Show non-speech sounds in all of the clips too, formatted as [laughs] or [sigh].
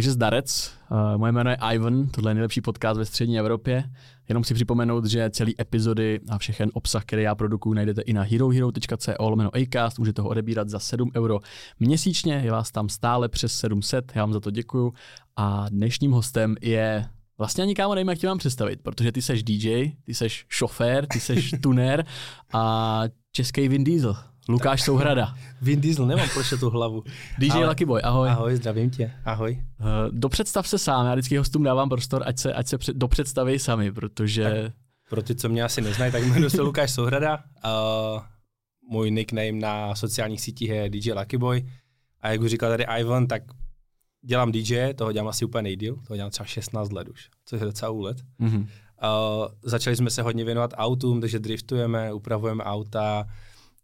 Takže zdarec, uh, moje jméno je Ivan, tohle je nejlepší podcast ve střední Evropě. Jenom si připomenout, že celý epizody a všechen obsah, který já produkuju, najdete i na herohero.co lomeno Acast, můžete ho odebírat za 7 euro měsíčně, je vás tam stále přes 700, já vám za to děkuju. A dnešním hostem je Vlastně ani kámo nevím, jak tě mám představit, protože ty seš DJ, ty seš šofér, ty seš tuner a český Vin Diesel. Lukáš Souhrada. Vin Diesel, nemám proč tu hlavu. [laughs] DJ Ale... Lucky Boy, ahoj. Ahoj, zdravím tě, ahoj. Uh, dopředstav se sám, já vždycky hostům dávám prostor, ať se, ať se před, dopředstaví sami, protože... Tak pro ty, co mě asi neznají, tak jmenuji se Lukáš Souhrada. Uh, můj nickname na sociálních sítích je DJ Lucky Boy. A jak už říkal tady Ivan, tak dělám DJ, toho dělám asi úplně nejdíl, toho dělám třeba 16 let už, což je docela úlet. Mm-hmm. Uh, začali jsme se hodně věnovat autům, takže driftujeme, upravujeme auta,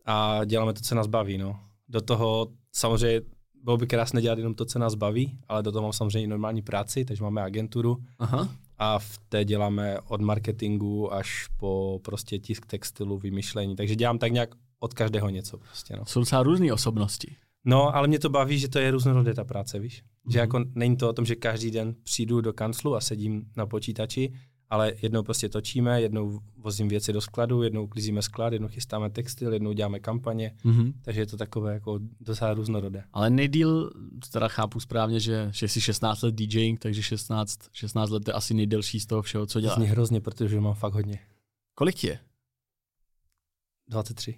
a děláme to, co nás baví. No. Do toho samozřejmě bylo by krásné dělat jenom to, co nás baví, ale do toho mám samozřejmě normální práci, takže máme agenturu Aha. a v té děláme od marketingu až po prostě tisk textilu, vymyšlení, takže dělám tak nějak od každého něco prostě. No. Jsou docela různé osobnosti. No, ale mě to baví, že to je různorodé ta práce, víš? Mm-hmm. Že mhm. jako není to o tom, že každý den přijdu do kanclu a sedím na počítači, ale jednou prostě točíme, jednou vozím věci do skladu, jednou uklízíme sklad, jednou chystáme textil, jednou děláme kampaně, mm-hmm. takže je to takové jako docela různorodé. Ale nejdíl, teda chápu správně, že, že jsi 16 let DJing, takže 16, 16 let je asi nejdelší z toho všeho, co děláš. Zní hrozně, protože mám fakt hodně. Kolik je? 23.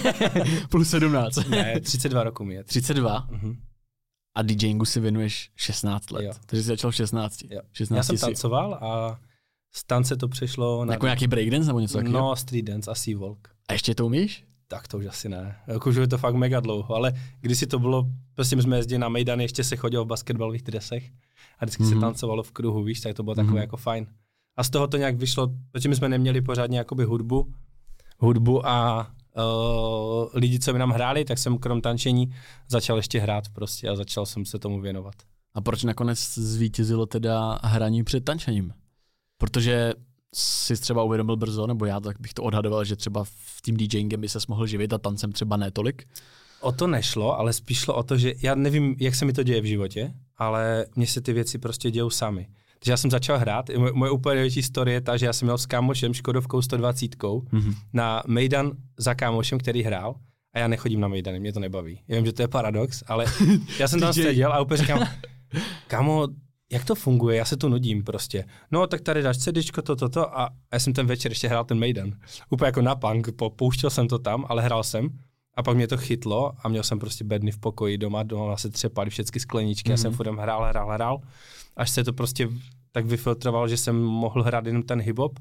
[laughs] Plus 17. ne, 32 roku mi je. 32? Mm-hmm. A DJingu si věnuješ 16 let. Jo. Takže jsi začal v 16. Jo. 16 Já jsem tancoval a z tance to přešlo na... Jako nějaký breakdance nebo něco takového? No, street dance a sea walk. A ještě to umíš? Tak to už asi ne. Jako už je to fakt mega dlouho, ale když si to bylo, prostě jsme jezdili na Mejdany, ještě se chodilo v basketbalových dresech a vždycky mm-hmm. se mhm. tancovalo v kruhu, víš, tak to bylo takové mm-hmm. jako fajn. A z toho to nějak vyšlo, protože my jsme neměli pořádně jakoby hudbu, hudbu a uh, lidi, co by nám hráli, tak jsem krom tančení začal ještě hrát prostě a začal jsem se tomu věnovat. A proč nakonec zvítězilo teda hraní před tančením? Protože si třeba uvědomil brzo, nebo já tak bych to odhadoval, že třeba v tím DJingem by se mohl živit a tancem třeba ne tolik? O to nešlo, ale spíš šlo o to, že já nevím, jak se mi to děje v životě, ale mně se ty věci prostě dějou sami. Takže já jsem začal hrát, moje, moje úplně největší historie je ta, že já jsem měl s kámošem Škodovkou 120 mm-hmm. na Mejdan za kámošem, který hrál a já nechodím na Mejdany, mě to nebaví. Já vím, že to je paradox, ale [laughs] já jsem tam seděl a úplně říkám, [laughs] kámo, jak to funguje, já se tu nudím prostě. No, tak tady dáš CDčko, toto, to, to a já jsem ten večer ještě hrál ten Maiden. Úplně jako na punk, pouštěl jsem to tam, ale hrál jsem. A pak mě to chytlo a měl jsem prostě bedny v pokoji doma, doma se třepali všechny skleničky, mm-hmm. já jsem mhm. furt hrál, hrál, hrál, až se to prostě tak vyfiltroval, že jsem mohl hrát jenom ten hip-hop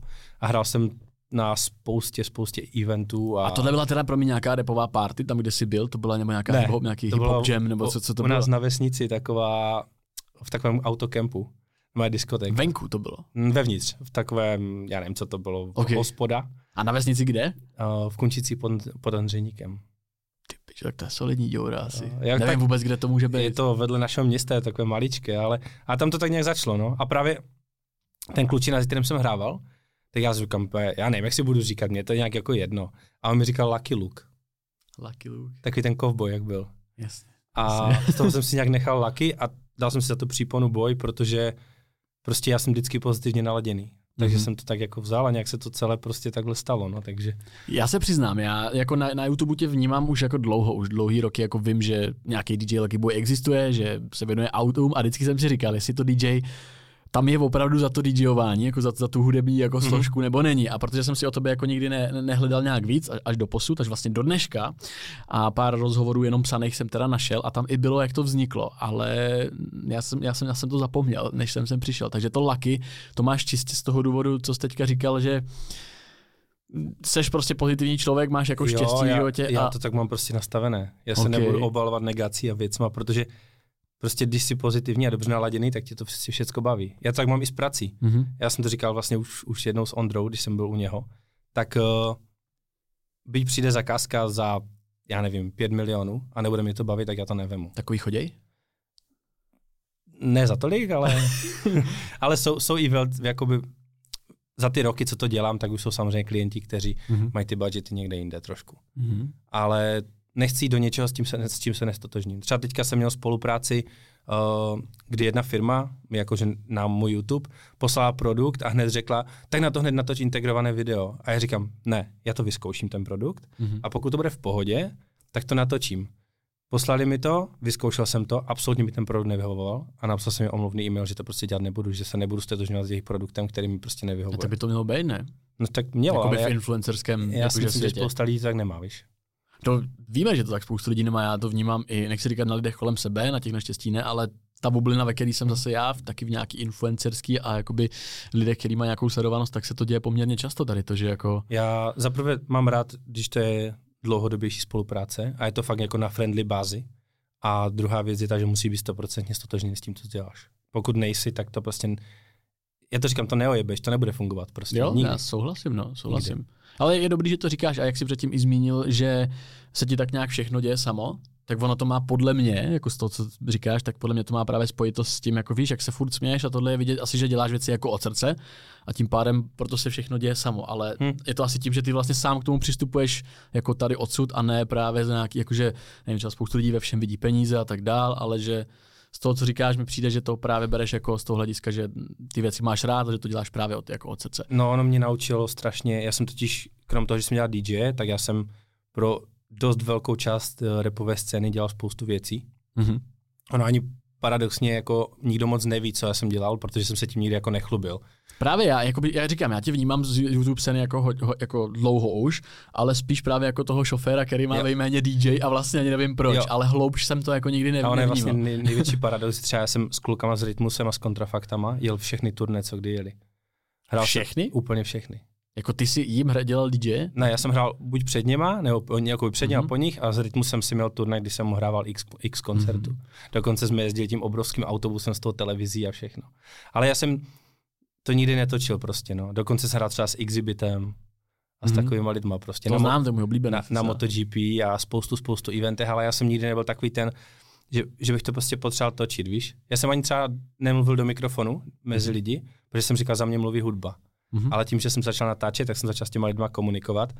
a hrál jsem na spoustě, spoustě eventů. A, a tohle byla teda pro mě nějaká repová party, tam, kde jsi byl, to byla nebo nějaká ne, hip-hop, nějaký hip-hop jam, nebo co, co to u bylo? nás na vesnici taková v takovém autokempu. Moje diskotéka. Venku to bylo? Mm, vevnitř, v takovém, já nevím, co to bylo, okay. hospoda. A na vesnici kde? Uh, v Kunčici pod, pod Andřejníkem. Ty pič, tak to je solidní děura asi. Uh, jak Nevím tak, vůbec, kde to může být. Je to vedle našeho města, je takové maličké, ale a tam to tak nějak začalo, no. A právě ten klučina, s kterým jsem hrával, tak já říkám, já nevím, jak si budu říkat, mě to je nějak jako jedno. A on mi říkal Lucky Luke. Lucky Luke. Takový ten kovboj, jak byl. Jasně. A z toho jsem si nějak nechal Lucky a dal jsem si za to příponu boj, protože prostě já jsem vždycky pozitivně naladěný. Takže mm-hmm. jsem to tak jako vzal a nějak se to celé prostě takhle stalo, no, takže. Já se přiznám, já jako na, na YouTube tě vnímám už jako dlouho, už dlouhý roky, jako vím, že nějaký DJ Lucky Boy existuje, že se věnuje autům a vždycky jsem si říkal, jestli to DJ tam je opravdu za to DJování, jako za, za tu hudební jako mm-hmm. složku, nebo není. A protože jsem si o tobě jako nikdy ne, nehledal nějak víc, až do posud, až vlastně do dneška, a pár rozhovorů jenom psaných jsem teda našel a tam i bylo, jak to vzniklo, ale já jsem, já jsem, já jsem to zapomněl, než jsem sem přišel. Takže to Lucky, to máš čistě z toho důvodu, co jsi teďka říkal, že seš prostě pozitivní člověk, máš jako štěstí jo, v životě. Já, a... já to tak mám prostě nastavené. Já se okay. nebudu obalovat negací a věcma, protože prostě když jsi pozitivní a dobře naladěný, tak tě to prostě všechno baví. Já to tak mám i s prací. Mm-hmm. Já jsem to říkal vlastně už, už jednou s Ondrou, když jsem byl u něho. Tak uh, byť přijde zakázka za, já nevím, pět milionů a nebude mi to bavit, tak já to nevemu. Takový choděj? Ne za tolik, ale, [laughs] ale jsou, jsou i vel, jakoby, za ty roky, co to dělám, tak už jsou samozřejmě klienti, kteří mm-hmm. mají ty budgety někde jinde trošku. Mm-hmm. Ale nechci jít do něčeho, s tím se, s čím se nestotožním. Třeba teďka jsem měl spolupráci uh, kdy jedna firma, jakože na můj YouTube, poslala produkt a hned řekla, tak na to hned natoč integrované video. A já říkám, ne, já to vyzkouším ten produkt mm-hmm. a pokud to bude v pohodě, tak to natočím. Poslali mi to, vyzkoušel jsem to, absolutně mi ten produkt nevyhovoval a napsal jsem mi omluvný e-mail, že to prostě dělat nebudu, že se nebudu stotožňovat s jejich produktem, který mi prostě nevyhovuje. A to by to mělo být, ne? No tak mělo, Jakoby ale v influencerském já, já si myslím, že spousta lidí tak nemá, víš. To víme, že to tak spoustu lidí nemá, já to vnímám i, nechci říkat na lidech kolem sebe, na těch naštěstí ne, ale ta bublina, ve které jsem zase já, taky v nějaký influencerský a jakoby lidé, kteří mají nějakou sledovanost, tak se to děje poměrně často tady, to, že jako... Já zaprvé mám rád, když to je dlouhodobější spolupráce a je to fakt jako na friendly bázi. A druhá věc je ta, že musí být 100% stotožný s tím, co děláš. Pokud nejsi, tak to prostě já to říkám, to neojebeš, to nebude fungovat prostě. Jo, Nikdy. já souhlasím, no, souhlasím. Nikdy. Ale je dobrý, že to říkáš a jak jsi předtím i zmínil, že se ti tak nějak všechno děje samo, tak ono to má podle mě, jako z toho, co říkáš, tak podle mě to má právě spojitost s tím, jako víš, jak se furt směješ a tohle je vidět asi, že děláš věci jako od srdce a tím pádem proto se všechno děje samo, ale hmm. je to asi tím, že ty vlastně sám k tomu přistupuješ jako tady odsud a ne právě za nějaký, jakože, nevím, třeba spoustu lidí ve všem vidí peníze a tak dál, ale že z toho, co říkáš, mi přijde, že to právě bereš jako z toho hlediska, že ty věci máš rád a že to děláš právě od, jako od srdce. No, ono mě naučilo strašně, já jsem totiž, krom toho, že jsem dělal DJ, tak já jsem pro dost velkou část eh, repové scény dělal spoustu věcí. Mm-hmm. Ono ani paradoxně jako nikdo moc neví, co já jsem dělal, protože jsem se tím nikdy jako nechlubil. Právě já, jakoby, já říkám, já tě vnímám z YouTube scény jako, ho, ho, jako dlouho už, ale spíš právě jako toho šoféra, který má ve jméně DJ a vlastně ani nevím proč, jo. ale hloubš jsem to jako nikdy nevnímal. A on je vlastně nej, [laughs] největší paradox, třeba já jsem s klukama s rytmusem a s kontrafaktama jel všechny turné, co kdy jeli. Hrál všechny? Jsem, úplně všechny. Jako ty si jim dělal DJ? Ne, já jsem hrál buď před něma, nebo jako před něma mm-hmm. po nich a s Rytmus jsem si měl turnaj, kdy jsem mu hrával x, x koncertů. Mm-hmm. Dokonce jsme jezdili tím obrovským autobusem z toho televizí a všechno. Ale já jsem to nikdy netočil prostě, no. Dokonce jsem hrál třeba s Exhibitem a s mm-hmm. takovými lidma prostě. To na, znám, to můj oblíbený. Na, na MotoGP a spoustu, spoustu eventech, ale já jsem nikdy nebyl takový ten, že, že bych to prostě potřeboval točit, víš. Já jsem ani třeba nemluvil do mikrofonu mezi mm-hmm. lidi, protože jsem říkal, za mě mluví hudba. Mm-hmm. Ale tím, že jsem začal natáčet, tak jsem začal s těma lidma komunikovat.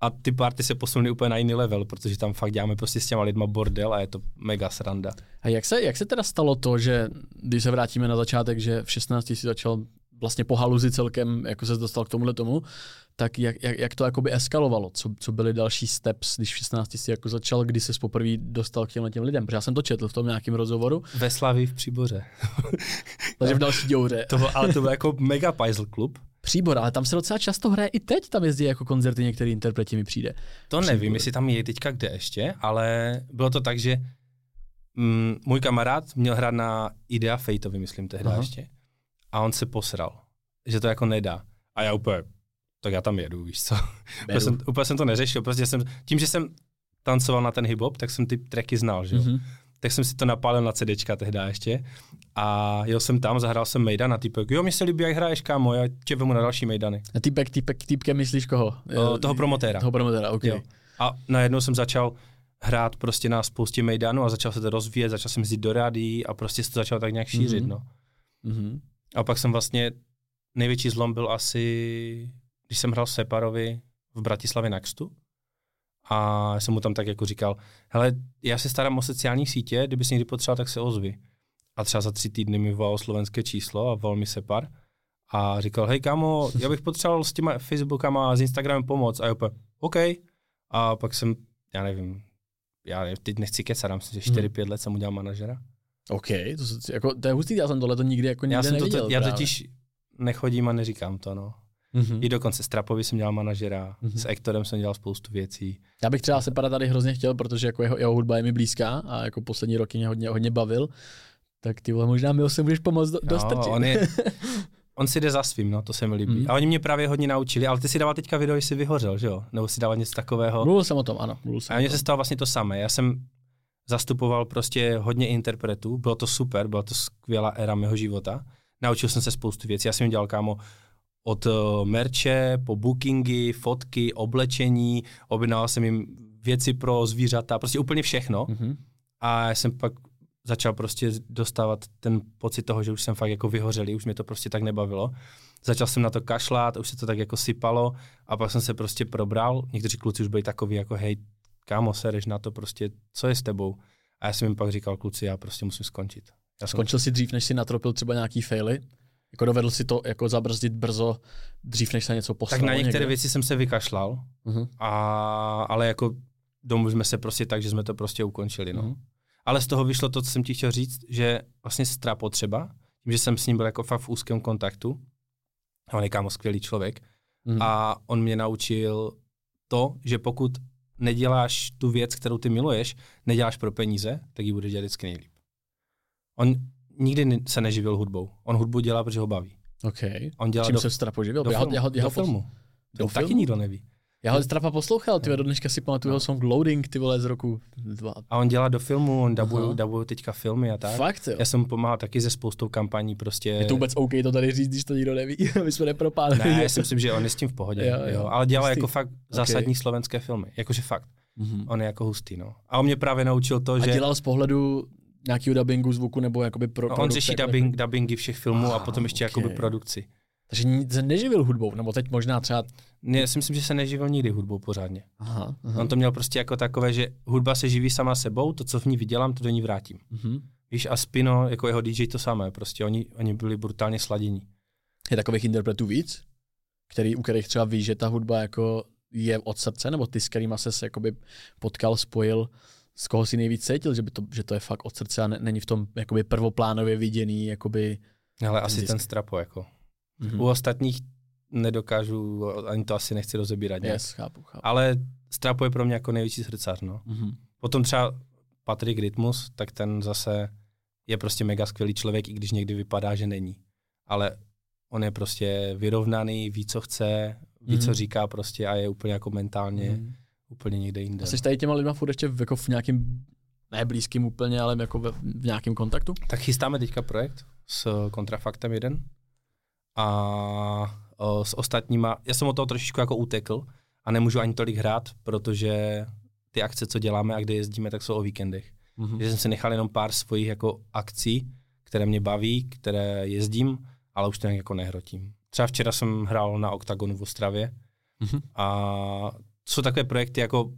A ty party se posunuly úplně na jiný level, protože tam fakt děláme prostě s těma lidma bordel a je to mega sranda. A jak se, jak se teda stalo to, že když se vrátíme na začátek, že v 16 si začal vlastně po haluzi celkem, jako se dostal k tomuhle tomu, tak jak, jak, jak to jakoby eskalovalo? Co, co byly další steps, když v 16 si jako začal, kdy se poprvé dostal k těmhle těm lidem? Protože já jsem to četl v tom nějakém rozhovoru. Ve Slavi v Příboře. [laughs] Takže v další děuře. To ale to byl jako mega puzzle klub. Příbor, ale tam se docela často hraje i teď, tam jezdí jako koncerty některý interpreti mi přijde. To Příbor. nevím, jestli tam je teďka kde ještě, ale bylo to tak, že mm, můj kamarád měl hrát na Idea Fateovi, myslím tehdy Aha. ještě. A on se posral, že to jako nedá. A já úplně, tak já tam jedu, víš co. [laughs] úplně, jsem, úplně jsem to neřešil, prostě jsem, tím, že jsem tancoval na ten hip-hop, tak jsem ty tracky znal, že jo. Mm-hmm. Tak jsem si to napálil na CDčka tehdy ještě. A jel jsem tam, zahrál jsem Mejdan a týpek, jo, mi se líbí, jak hraješ, kámo, já tě vemu na další Mejdany. A týpek, týpek, týpkem myslíš koho? O, toho promotéra. Toho promotéra, ok. Jo. A najednou jsem začal hrát prostě na spoustě Mejdanů a začal se to rozvíjet, začal jsem jezdit do rádií a prostě se to začalo tak nějak šířit, mm-hmm. no. Mm-hmm. A pak jsem vlastně, největší zlom byl asi, když jsem hrál Separovi v Bratislavě na Kstu. A jsem mu tam tak jako říkal, hele, já se starám o sociální sítě, kdyby si někdy potřeboval, tak se ozvi. A třeba za tři týdny mi volal slovenské číslo a volal mi Separ. A říkal, hej kámo, já bych potřeboval s těma Facebookama a s Instagramem pomoct. A já OK. A pak jsem, já nevím, já teď nechci kecat, dám si 4-5 hmm. let jsem udělal manažera. OK, to, jako, to je hustý, já jsem tohle to nikdy jako nikdy já jsem neviděl. To, já totiž nechodím a neříkám to, no. Mm-hmm. I dokonce s Trapovi jsem dělal manažera, mm-hmm. s Ektorem jsem dělal spoustu věcí. Já bych třeba Separa tady hrozně chtěl, protože jako jeho, jeho hudba je mi blízká a jako poslední roky mě hodně, hodně bavil. Tak ty vole, možná mi se můžeš pomoct do, no, on, je, [laughs] on si jde za svým, no, to se mi líbí. Mm. A oni mě právě hodně naučili, ale ty si dával teďka video, jsi vyhořel, že jo? Nebo si dával něco takového. Mluvil jsem o tom, ano. Mluvil jsem a mně se stalo vlastně to samé. Já jsem zastupoval prostě hodně interpretů, bylo to super, byla to skvělá éra mého života. Naučil jsem se spoustu věcí, já jsem dělal kámo od uh, merče po bookingy, fotky, oblečení, objednával jsem jim věci pro zvířata, prostě úplně všechno. Mm-hmm. A já jsem pak začal prostě dostávat ten pocit toho, že už jsem fakt jako vyhořelý, už mě to prostě tak nebavilo. Začal jsem na to kašlat, už se to tak jako sypalo a pak jsem se prostě probral. Někteří kluci už byli takový jako hej, kámo, sereš na to prostě, co je s tebou? A já jsem jim pak říkal, kluci, já prostě musím skončit. Já jsem, Skončil si dřív, než si natropil třeba nějaký faily? Jako dovedl si to jako zabrzdit brzo, dřív než se něco poslalo tak na některé někde? věci jsem se vykašlal, Mhm. a, ale jako domluvíme se prostě tak, že jsme to prostě ukončili. No. Mhm. Ale z toho vyšlo to, co jsem ti chtěl říct, že vlastně sestra potřeba, tím, že jsem s ním byl jako fakt v úzkém kontaktu, a on je kámo skvělý člověk, Mhm. a on mě naučil to, že pokud neděláš tu věc, kterou ty miluješ, neděláš pro peníze, tak ji budeš dělat vždycky nejlíp. On nikdy se neživil hudbou. On hudbu dělá, protože ho baví. OK. On dělá Čím do, se sestra poživil? do, filmu, já, já, do filmu. Do To taky filmu? nikdo neví. Já ho strapa poslouchal, ty do dneška si pamatuju jeho song Loading, ty vole, z roku dva. A on dělá do filmu, on Aha. dabuje, dabuje teďka filmy a tak. Fakt, jo. Já jsem mu pomáhal taky se spoustou kampaní prostě. Je to vůbec OK to tady říct, když to nikdo neví, [laughs] my jsme nepropálili. Ne, já si myslím, že on je s tím v pohodě. Jo, jo, jo. Ale dělá Hustý. jako fakt zásadní slovenské filmy. Jakože fakt. Mhm. On je jako hustý, no. A on mě právě naučil to, A že dělal z pohledu nějakého dubbingu zvuku nebo jakoby pro no, on řeší jako dubbing, dubbingy všech filmů a Ah, potom ještě ok. jakoby produkci. Takže se neživil hudbou, nebo teď možná třeba... Ne, já si myslím, že se neživil nikdy hudbou pořádně. Aha, aha. On to měl prostě jako takové, že hudba se živí sama sebou, to, co v ní vydělám, to do ní vrátím. Mhm. Víš, a Spino, jako jeho DJ to samé, prostě oni, oni byli brutálně sladění. Je takových interpretů víc, který, u kterých třeba víš, že ta hudba jako je od srdce, nebo ty, s kterýma se jakoby potkal, spojil, z koho si nejvíc cítil, že, by to, že to je fakt od srdce a ne, není v tom jakoby prvoplánově viděný, jakoby... Ale asi disk. ten strapo, jako. Mhm. U ostatních nedokážu, ani to asi nechci rozebírat. nějak. Yes, chápu, chápu. Ale Strapo je pro mě jako největší srdcař, no. Mhm. Potom třeba Patrik Rytmus, tak ten zase je prostě mega skvělý člověk, i když někdy vypadá, že není. Ale on je prostě vyrovnaný, ví, co chce, ví, Mhm. co říká prostě a je úplně jako mentálně Mhm. Úplně někde jinde. A jsi tady těma lidma furt ještě v, jako v nějakým, ne blízkým úplně, ale jako v, v nějakém kontaktu? Tak chystáme teďka projekt s Kontrafaktem jeden a o, s ostatníma, já jsem od toho trošičku jako utekl a nemůžu ani tolik hrát, protože ty akce, co děláme a kde jezdíme, tak jsou o víkendech. Mhm. že jsem si nechal jenom pár svojich jako akcí, které mě baví, které jezdím, ale už to nějak jako nehrotím. Třeba včera jsem hrál na Octagonu v Ostravě Mhm. a jsou takové projekty jako,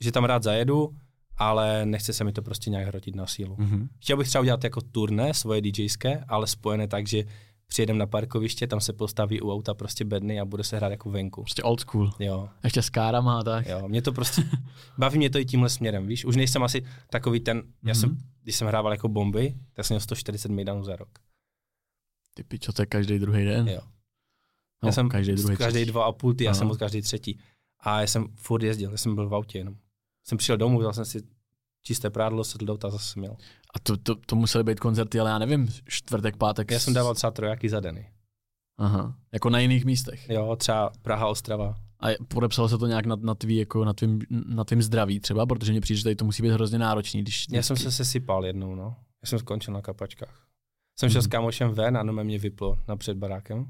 že tam rád zajedu, ale nechce se mi to prostě nějak hrotit na sílu. Mhm. Chtěl bych třeba udělat jako turné svoje DJské, ale spojené tak, že přijedem na parkoviště, tam se postaví u auta prostě bedny a bude se hrát jako venku. Prostě old school. Jo, Ještě s kárama a tak. jo, mě to prostě, [laughs] baví mě to i tímhle směrem, víš, už nejsem asi takový ten, já jsem Mhm. když jsem hrával jako bomby, tak jsem měl 140 maidanů za rok. Ty pičo, to je každý druhý den. Jo. No, já jsem každý druhý každý třetí. dva a půl, ty, já jsem byl každý třetí. A já jsem furt jezdil, já jsem byl v autě jenom. Jsem přišel domů, vzal jsem si čisté prádlo, sedl do auta a zase měl. A to, to, to musely být koncerty, ale já nevím, čtvrtek, pátek. Já jsem dával třeba trojáky za den. Aha, jako na jiných místech. Jo, třeba Praha, Ostrava. A podepsalo se to nějak na, na, tvý, jako na, tvým, na tvým zdraví třeba, protože mně přijde, že tady to musí být hrozně náročný, když... Já jsem se sesypal jednou, no. Já jsem skončil na kapačkách. Jsem šel Mhm. s kámošem ven a no mě vyplo napřed barákem.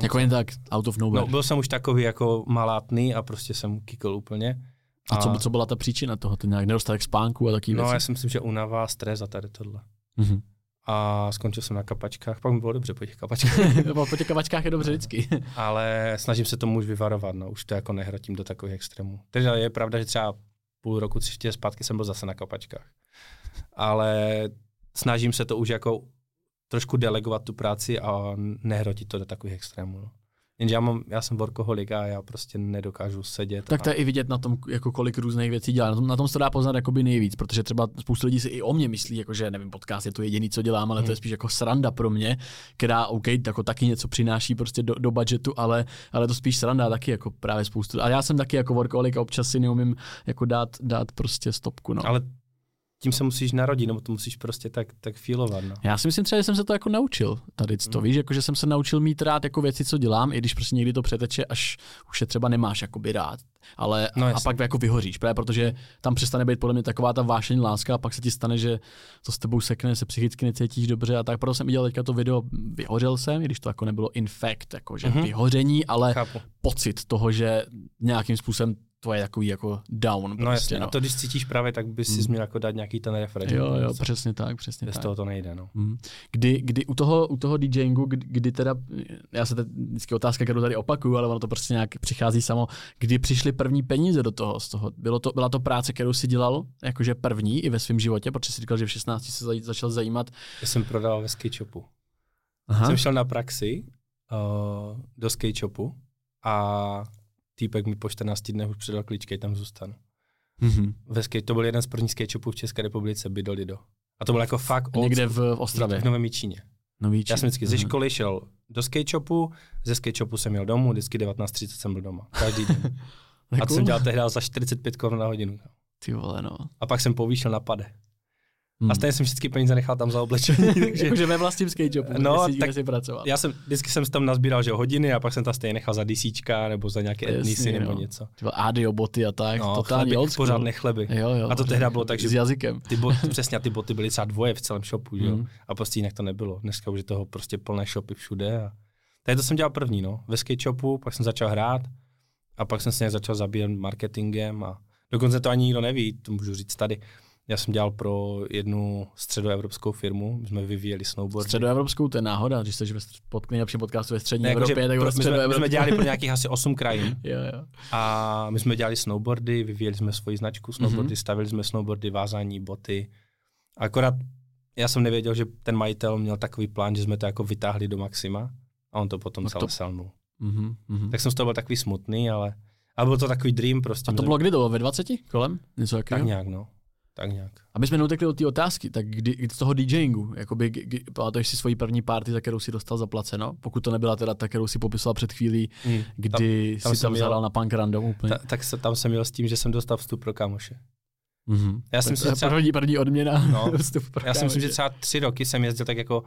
A on Jako jen tak, out of nowhere. No, byl jsem už takový jako malátný a prostě jsem kikl úplně. a co, co byla ta příčina toho? To nějak nedostatek spánku a taky No, věci? já si myslím, že unava, stres a tady tohle. Mhm. A skončil jsem na kapačkách, pak mi bylo dobře po těch kapačkách. po po těch kavačkách je dobře vždycky. Ale snažím se tomu už vyvarovat, no, už to jako nehrotím do takových extrémů. Takže je pravda, že třeba půl roku, tři čtyři zpátky jsem byl zase na kapačkách. Ale snažím se to už jako trošku delegovat tu práci a nehrotit to do takových extrémů. No. Jenže já, mám, já jsem workoholik a já prostě nedokážu sedět. tak to je i vidět na tom, jako kolik různých věcí dělá. Na tom, na tom se to dá poznat jakoby nejvíc, protože třeba spoustu lidí si i o mě myslí, jako že nevím, podcast je to jediný, co dělám, ale to je Hmm. spíš jako sranda pro mě, která OK, jako taky něco přináší prostě do, do budgetu, ale, ale to spíš sranda taky jako právě spoustu. A já jsem taky jako workoholik a občas si neumím jako dát, dát prostě stopku. No. Ale tím se musíš narodit, nebo to musíš prostě tak, tak feelovat. No. Já si myslím třeba, že jsem se to jako naučil tady to, Hmm. víš, jako že jsem se naučil mít rád jako věci, co dělám, i když prostě někdy to přeteče, až už je třeba nemáš jakoby rád, ale No a jasně. pak jako vyhoříš, právě protože tam přestane být podle mě taková ta vášeň láska a pak se ti stane, že to s tebou sekne, se psychicky necítíš dobře a tak proto jsem i dělal teďka to video, vyhořel jsem, i když to jako nebylo infekt, jako že Mhm. vyhoření, ale Chápu. pocit toho, že nějakým způsobem tvoje takový jako down. No jasně, no. a to když cítíš právě, tak bys si Mm. měl jako dát nějaký ten refresh. Jo, jo, Bez- přesně tak, přesně Bez tak. toho to nejde, no. Mhm. Kdy, kdy u toho, u toho DJingu, kdy, kdy teda, já se teď vždycky otázka, kterou tady opakuju, ale ono to prostě nějak přichází samo, kdy přišly první peníze do toho, z toho, bylo to, byla to práce, kterou si dělal, jakože první i ve svém životě, protože jsi říkal, že v 16 se zaj- začal zajímat. Já jsem prodal ve skate shopu. Aha. Jsem šel na praxi uh, do skate shopu a týpek mi po 14 dnech už předal klíčky, tam zůstanu. Mhm. Ve skate, to byl jeden z prvních skate shopů v České republice, Bido Lido. A to bylo jako fakt old Někde v, Ostravě. v Novém Jičíně. Nový Já jsem vždycky ze Mhm. školy šel do skate shopu, ze skate shopu jsem jel domů, vždycky 19.30 jsem byl doma. Každý den. [laughs] A to jsem dělal tehdy za 45 korun na hodinu. Ty vole, no. A pak jsem povýšil na pade. Hmm. A stejně jsem vždycky peníze nechal tam za oblečení. [laughs] takže Jakože ve vlastním skate shopu, No, no, si, tak- si pracoval. já jsem, vždycky jsem tam nazbíral, že jo, hodiny a pak jsem tam stejně nechal za DCčka nebo za nějaké etnisy nebo no. něco. Ty vole, Adio boty a tak, No, totální chleby, old school. pořádné chleby. Jo, jo. A to tehdy bylo tak, že- S jazykem. Ty boty, [laughs] přesně, ty boty byly třeba dvoje v celém shopu, že jo. Mhm. A prostě jinak to nebylo. Dneska už je toho prostě plné shopy všude. A... Tady to jsem dělal první, no. Ve skate shopu, pak jsem začal hrát a pak jsem se nějak začal zabíjet marketingem a dokonce to ani nikdo neví, to můžu říct tady. Já jsem dělal pro jednu středoevropskou firmu, my jsme vyvíjeli snowboardy. Středoevropskou, to je náhoda, když stř- pod nejlepším podcastu ve střední Ne, jakože Evropě, tak pro- ve my, jsme, my jsme dělali pro nějakých asi 8 krajin [laughs] Jo, jo. a my jsme dělali snowboardy, vyvíjeli jsme svoji značku snowboardy, Mhm. stavili jsme snowboardy, vázání, boty. Akorát já jsem nevěděl, že ten majitel měl takový plán, že jsme to jako vytáhli do maxima a on to potom No celé to- selnul. Mhm, mhm. Tak jsem z toho byl takový smutný, ale, ale byl to takový dream prostě. A to bylo kdy to bylo? Ve 20 kolem? Něco Tak takového? nějak, no. Tak nějak. Aby jsme neutekli od té otázky, tak kdy, kdy z toho DJingu, jakoby, kdy, pamatuješ si svoji první party, za kterou si dostal zaplaceno? Pokud to nebyla teda ta, kterou si popisoval před chvílí, Mm. kdy tam si jsem tam zahrál na punk random úplně. Ta, tak se, tam jsem měl s tím, že jsem dostal vstup pro kamoše. Mhm. Já jsem si to je třeba- první, první odměna. No. [laughs] vstup pro Já si myslím, že třeba tři roky jsem jezdil tak jako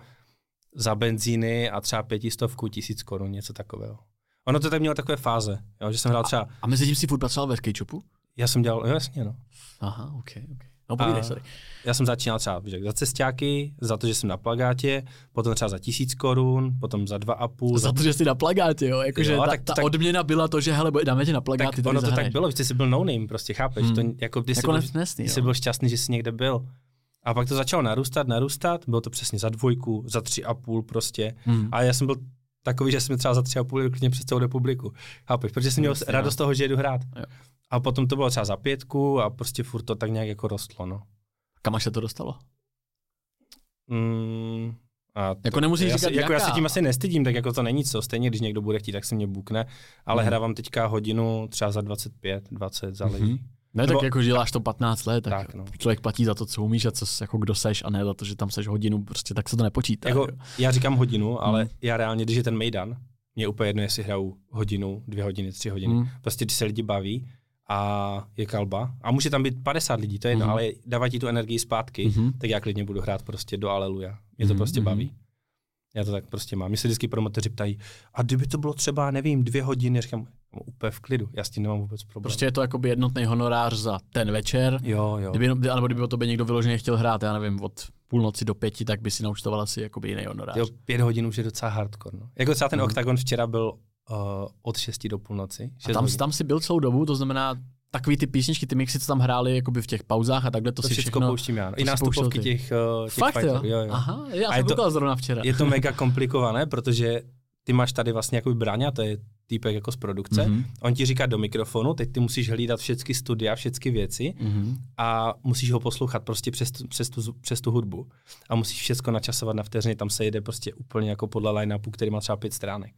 za benzíny a třeba pětistovku, tisíc korun, něco takového. Ono to tak mělo takové fáze, jo, že jsem hrál třeba, A mezi tím si furt pracoval ve já jsem dělal, jo, jasně, no. Aha, ok, ok. No povídej, A- sorry. Já jsem začínal třeba že, za cestáky, za to, že jsem na plagátě, potom třeba za tisíc korun, potom za dva a půl. Za to, že jsi na plagátě, jo? Jakože ta, tak- ta tak- odměna byla to, že hele, dáme tě na plagát, tak ty ono to tak bylo, že jsi byl no name, prostě chápeš, Hmm. to jako když jsi, Jako byl, nesmysný, jsi byl šťastný, že jsi někde byl. A pak to začalo narůstat, narůstat, bylo to přesně za dvojku, za tři a půl prostě. Hmm. A já jsem byl takový, že jsem třeba za tři a půl klidně přes celou republiku. Chápeš? Protože jsem měl Jasně, no. radost z toho, že jedu hrát. Jo. A potom to bylo třeba za pětku a prostě furt to tak nějak jako rostlo, no. Kam až se to dostalo? Mm, a Jako nemusíš já říkat jako já se tím asi nestydím, tak jako to není co. Stejně, když někdo bude chtít, tak se mě bukne. Ale Mhm. hrávám teďka hodinu třeba za 25, 20, záleží. Mhm. Ne, Nebo- tak jako že děláš to 15 let, tak, Tak, no. člověk platí za to, co umíš a co, jako kdo seš a ne za to, že tam seš hodinu, prostě tak se to nepočítá. Jako, jo. já říkám hodinu, ale Mhm. já reálně, když je ten Mejdan, mě je úplně jedno, jestli hraju hodinu, dvě hodiny, tři hodiny. Mhm. Prostě když se lidi baví a je kalba, a může tam být 50 lidí, to je jedno, Mhm. ale dávají ti tu energii zpátky, Mhm. tak já klidně budu hrát prostě do Aleluja. Mě to Mhm, prostě mhm. baví. Já to tak prostě mám. Mě se vždycky promotoři ptají, a kdyby to bylo třeba, nevím, dvě hodiny, říkám, úplně v klidu, já s tím nemám vůbec problém. Prostě je to jakoby jednotný honorář za ten večer. jo, jo. Kdyby, alebo kdyby o tobě někdo vyloženě chtěl hrát, já nevím, od půlnoci do pěti, tak by si naučtoval asi jakoby jiný honorář. jo, pět hodin už je docela hardcore. No. Jako třeba ten Mhm. Octagon včera byl uh, od 6 do půlnoci. a tam, hodin. tam si byl celou dobu, to znamená takový ty písničky, ty mixy, co tam hráli jakoby v těch pauzách a takhle, to, to si všechno všechno... pouštím já. no. I nástupovky těch, uh, těch Fakt jo? fighterů, jo, jo. Aha, já A jsem to- zrovna včera. Je to mega [laughs] komplikované, protože ty máš tady vlastně jako Braňa, to je týpek jako z produkce. Mhm. On ti říká do mikrofonu, teď ty musíš hlídat všechny studia, všechny věci Mhm. a musíš ho poslouchat prostě přes, tu- přes, tu, přes tu hudbu. A musíš všechno načasovat na vteřiny, tam se jede prostě úplně jako podle line-upu, který má třeba pět stránek.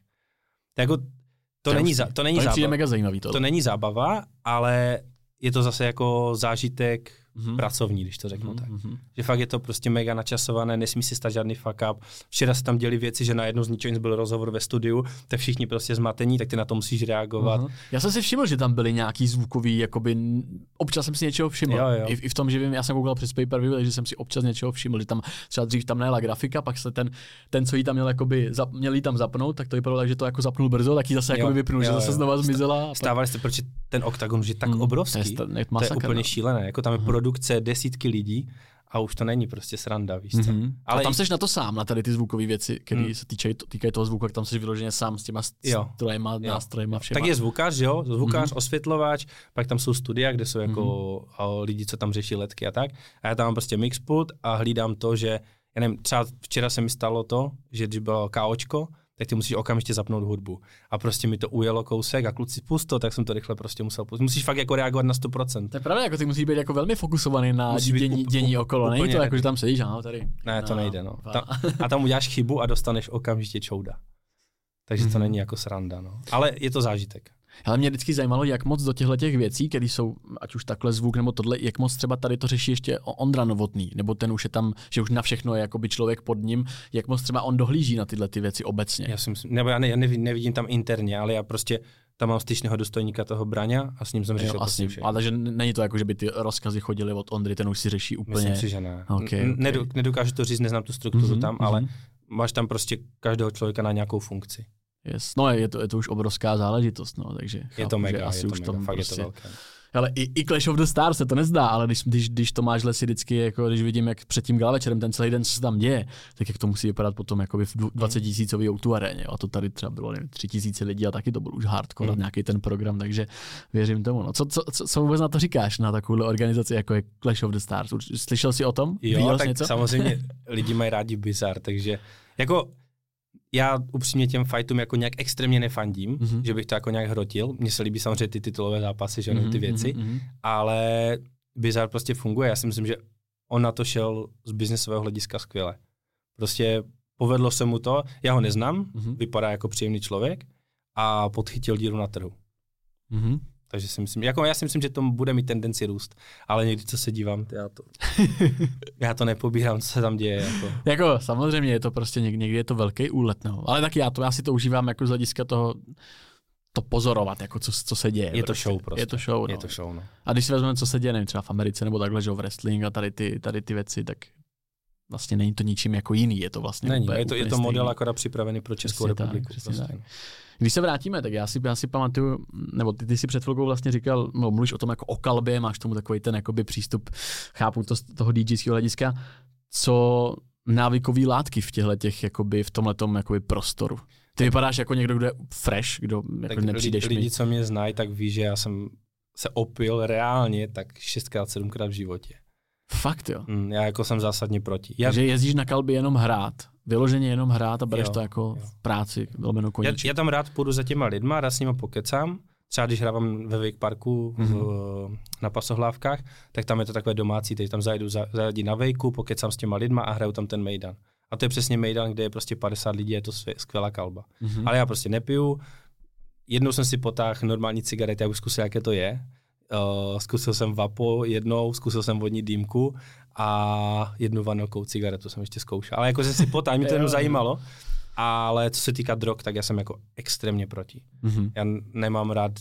To, jako, to, není, za, to není to zábava. mega zajímavý to. To není zábava, ale je to zase jako zážitek Mhm. pracovní, když to řeknu Mhm, tak. mhm. Že fakt je to prostě mega načasované, nesmí si stát žádný fuck up. Včera se tam děli věci, že najednou z ničeho nic byl rozhovor ve studiu, tak všichni prostě zmatení, tak ty na to musíš reagovat. Aha. Já jsem si všiml, že tam byly nějaký zvukový, jakoby, občas jsem si něčeho všiml. Jo, jo. I, I, v tom, že vím, já jsem koukal přes pay per view, takže jsem si občas něčeho všiml, že tam třeba dřív tam nejela grafika, pak se ten, ten co jí tam měl, jakoby, zap, měl jí tam zapnout, tak to vypadalo tak, že to jako zapnul brzo, tak ji zase Jo, vypnul, že jo, zase jo. znova zmizela. Stávali jste, proč ten oktagon už je tak Mm, obrovský. To je, To je úplně no. šílené. Jako tam je Aha. Produkce desítky lidí a už to není prostě sranda, víš co. Mm-hmm. Ale a tam jsi na to sám, na tady ty zvukové věci, které mm. se týkají, týkají toho zvuku, jak tam jsi vyloženě sám s těma strojema, nástrojema, všema. Tak je zvukař, jo, zvukař, mm-hmm. osvětlovač, pak tam jsou studia, kde jsou jako mm-hmm. lidi, co tam řeší letky a tak. A já tam mám prostě mixput a hlídám to, že, já nevím, třeba včera se mi stalo to, že když bylo KOčko, tak ty musíš okamžitě zapnout hudbu. A prostě mi to ujelo kousek a kluci pusto, tak jsem to rychle prostě musel pustit. Musíš fakt jako reagovat na 100%. To je pravda, jako ty musíš být jako velmi fokusovaný na dění, dění okolo. Není to jako, že tam sedíš, ano, tady. Ne, to nejde, no. Tam, a tam uděláš chybu a dostaneš okamžitě čouda. Takže to mhm. není jako sranda, no. Ale je to zážitek. Ale mě vždycky zajímalo, jak moc do těchto těch věcí, které jsou, ať už takhle zvuk nebo tohle, jak moc třeba tady to řeší ještě Ondra Novotný, nebo ten už je tam, že už na všechno je jakoby člověk pod ním, jak moc třeba on dohlíží na tyhle ty věci obecně. Já, si myslím, nebo já, ne, já nevidím, nevidím tam interně, ale já prostě tam mám styčného důstojníka toho Braňa a s ním jsem řešil jo, prostě Ale že není to jako, že by ty rozkazy chodily od Ondry, ten už si řeší úplně. Myslím si, že ne. Okay, okay. Nedokážu to říct, neznám tu strukturu mm-hmm, tam, mm-hmm. ale máš tam prostě každého člověka na nějakou funkci. Yes. No je to, je to už obrovská záležitost, no, takže chápu, je to mega, že asi je to už mega, tam fakt prostě, je to velké. Ale i, i Clash of the Stars se to nezdá, ale když, když, když to máš si vždycky, jako když vidím, jak před tím večerem ten celý den, co se tam děje, tak jak to musí vypadat potom jakoby v 20 tisícový o aréně. A to tady třeba bylo nevím, 3 tisíce lidí a taky to byl už hardcore mm. nějaký ten program, takže věřím tomu. No, co, co, co, co, vůbec na to říkáš, na takovou organizaci, jako je Clash of the Stars? Slyšel jsi o tom? Jo, Viděl tak něco? samozřejmě [laughs] lidi mají rádi bizar, takže jako já upřímně těm fightům jako nějak extrémně nefandím, mm-hmm. že bych to jako nějak hrotil. Mně se líbí samozřejmě ty titulové zápasy, že mm-hmm, ty věci, mm-hmm. ale Bizar prostě funguje. Já si myslím, že on na to šel z biznesového hlediska skvěle. Prostě povedlo se mu to, já ho neznám, mm-hmm. vypadá jako příjemný člověk a podchytil díru na trhu. Mm-hmm. Takže si myslím, jako já si myslím, že to bude mít tendenci růst, ale někdy, co se dívám, já to, [laughs] já to nepobírám, co se tam děje. Jako. jako samozřejmě je to prostě někdy, někdy je to velký úlet, no. ale taky já, to, já si to užívám jako z hlediska toho, to pozorovat, jako co, co se děje. Je to prostě. show prostě. Je to show, no. Je to show, no. A když si vezmeme, co se děje, nevím, třeba v Americe nebo takhle, že v wrestling a tady ty, tady ty věci, tak vlastně není to ničím jako jiný, je to vlastně Není, úplně, je to, je to model akorát připravený pro Českou přesně republiku. Tak, prostě. tak. Když se vrátíme, tak já si, já si pamatuju, nebo ty, ty si před chvilkou vlastně říkal, no, mluvíš o tom jako o kalbě, máš tomu takový ten jakoby přístup, chápu to z toho DJského hlediska, co návykový látky v těchto těch, jakoby, v tomhle jakoby prostoru. Ty vypadáš jako někdo, kdo je fresh, kdo jako tak nepřijdeš lidi, mi. lidi, co mě znají, tak ví, že já jsem se opil reálně tak šestkrát, sedmkrát v životě. Fakt jo? Mm, já jako jsem zásadně proti. Já... Takže jezdíš na kalby jenom hrát vyloženě jenom hrát a bereš jo, to jako jo. v práci, velmi koníček. Já, já, tam rád půjdu za těma lidma, rád s nimi pokecám. Třeba když hrávám ve Wake Parku mm-hmm. v, mhm. na pasohlávkách, tak tam je to takové domácí, teď tam zajdu, zajdu na Wakeu, pokecám s těma lidma a hraju tam ten Mejdan. A to je přesně Mejdan, kde je prostě 50 lidí, je to skvělá kalba. Mm-hmm. Ale já prostě nepiju. Jednou jsem si potáhl normální cigarety, já už zkusil, jaké to je. Uh, zkusil jsem vapo jednou, zkusil jsem vodní dýmku a jednu vanokou cigaretu jsem ještě zkoušel. Ale jako že si potá, mě to [laughs] jenom zajímalo. Ale co se týká drog, tak já jsem jako extrémně proti. Mm-hmm. Já nemám rád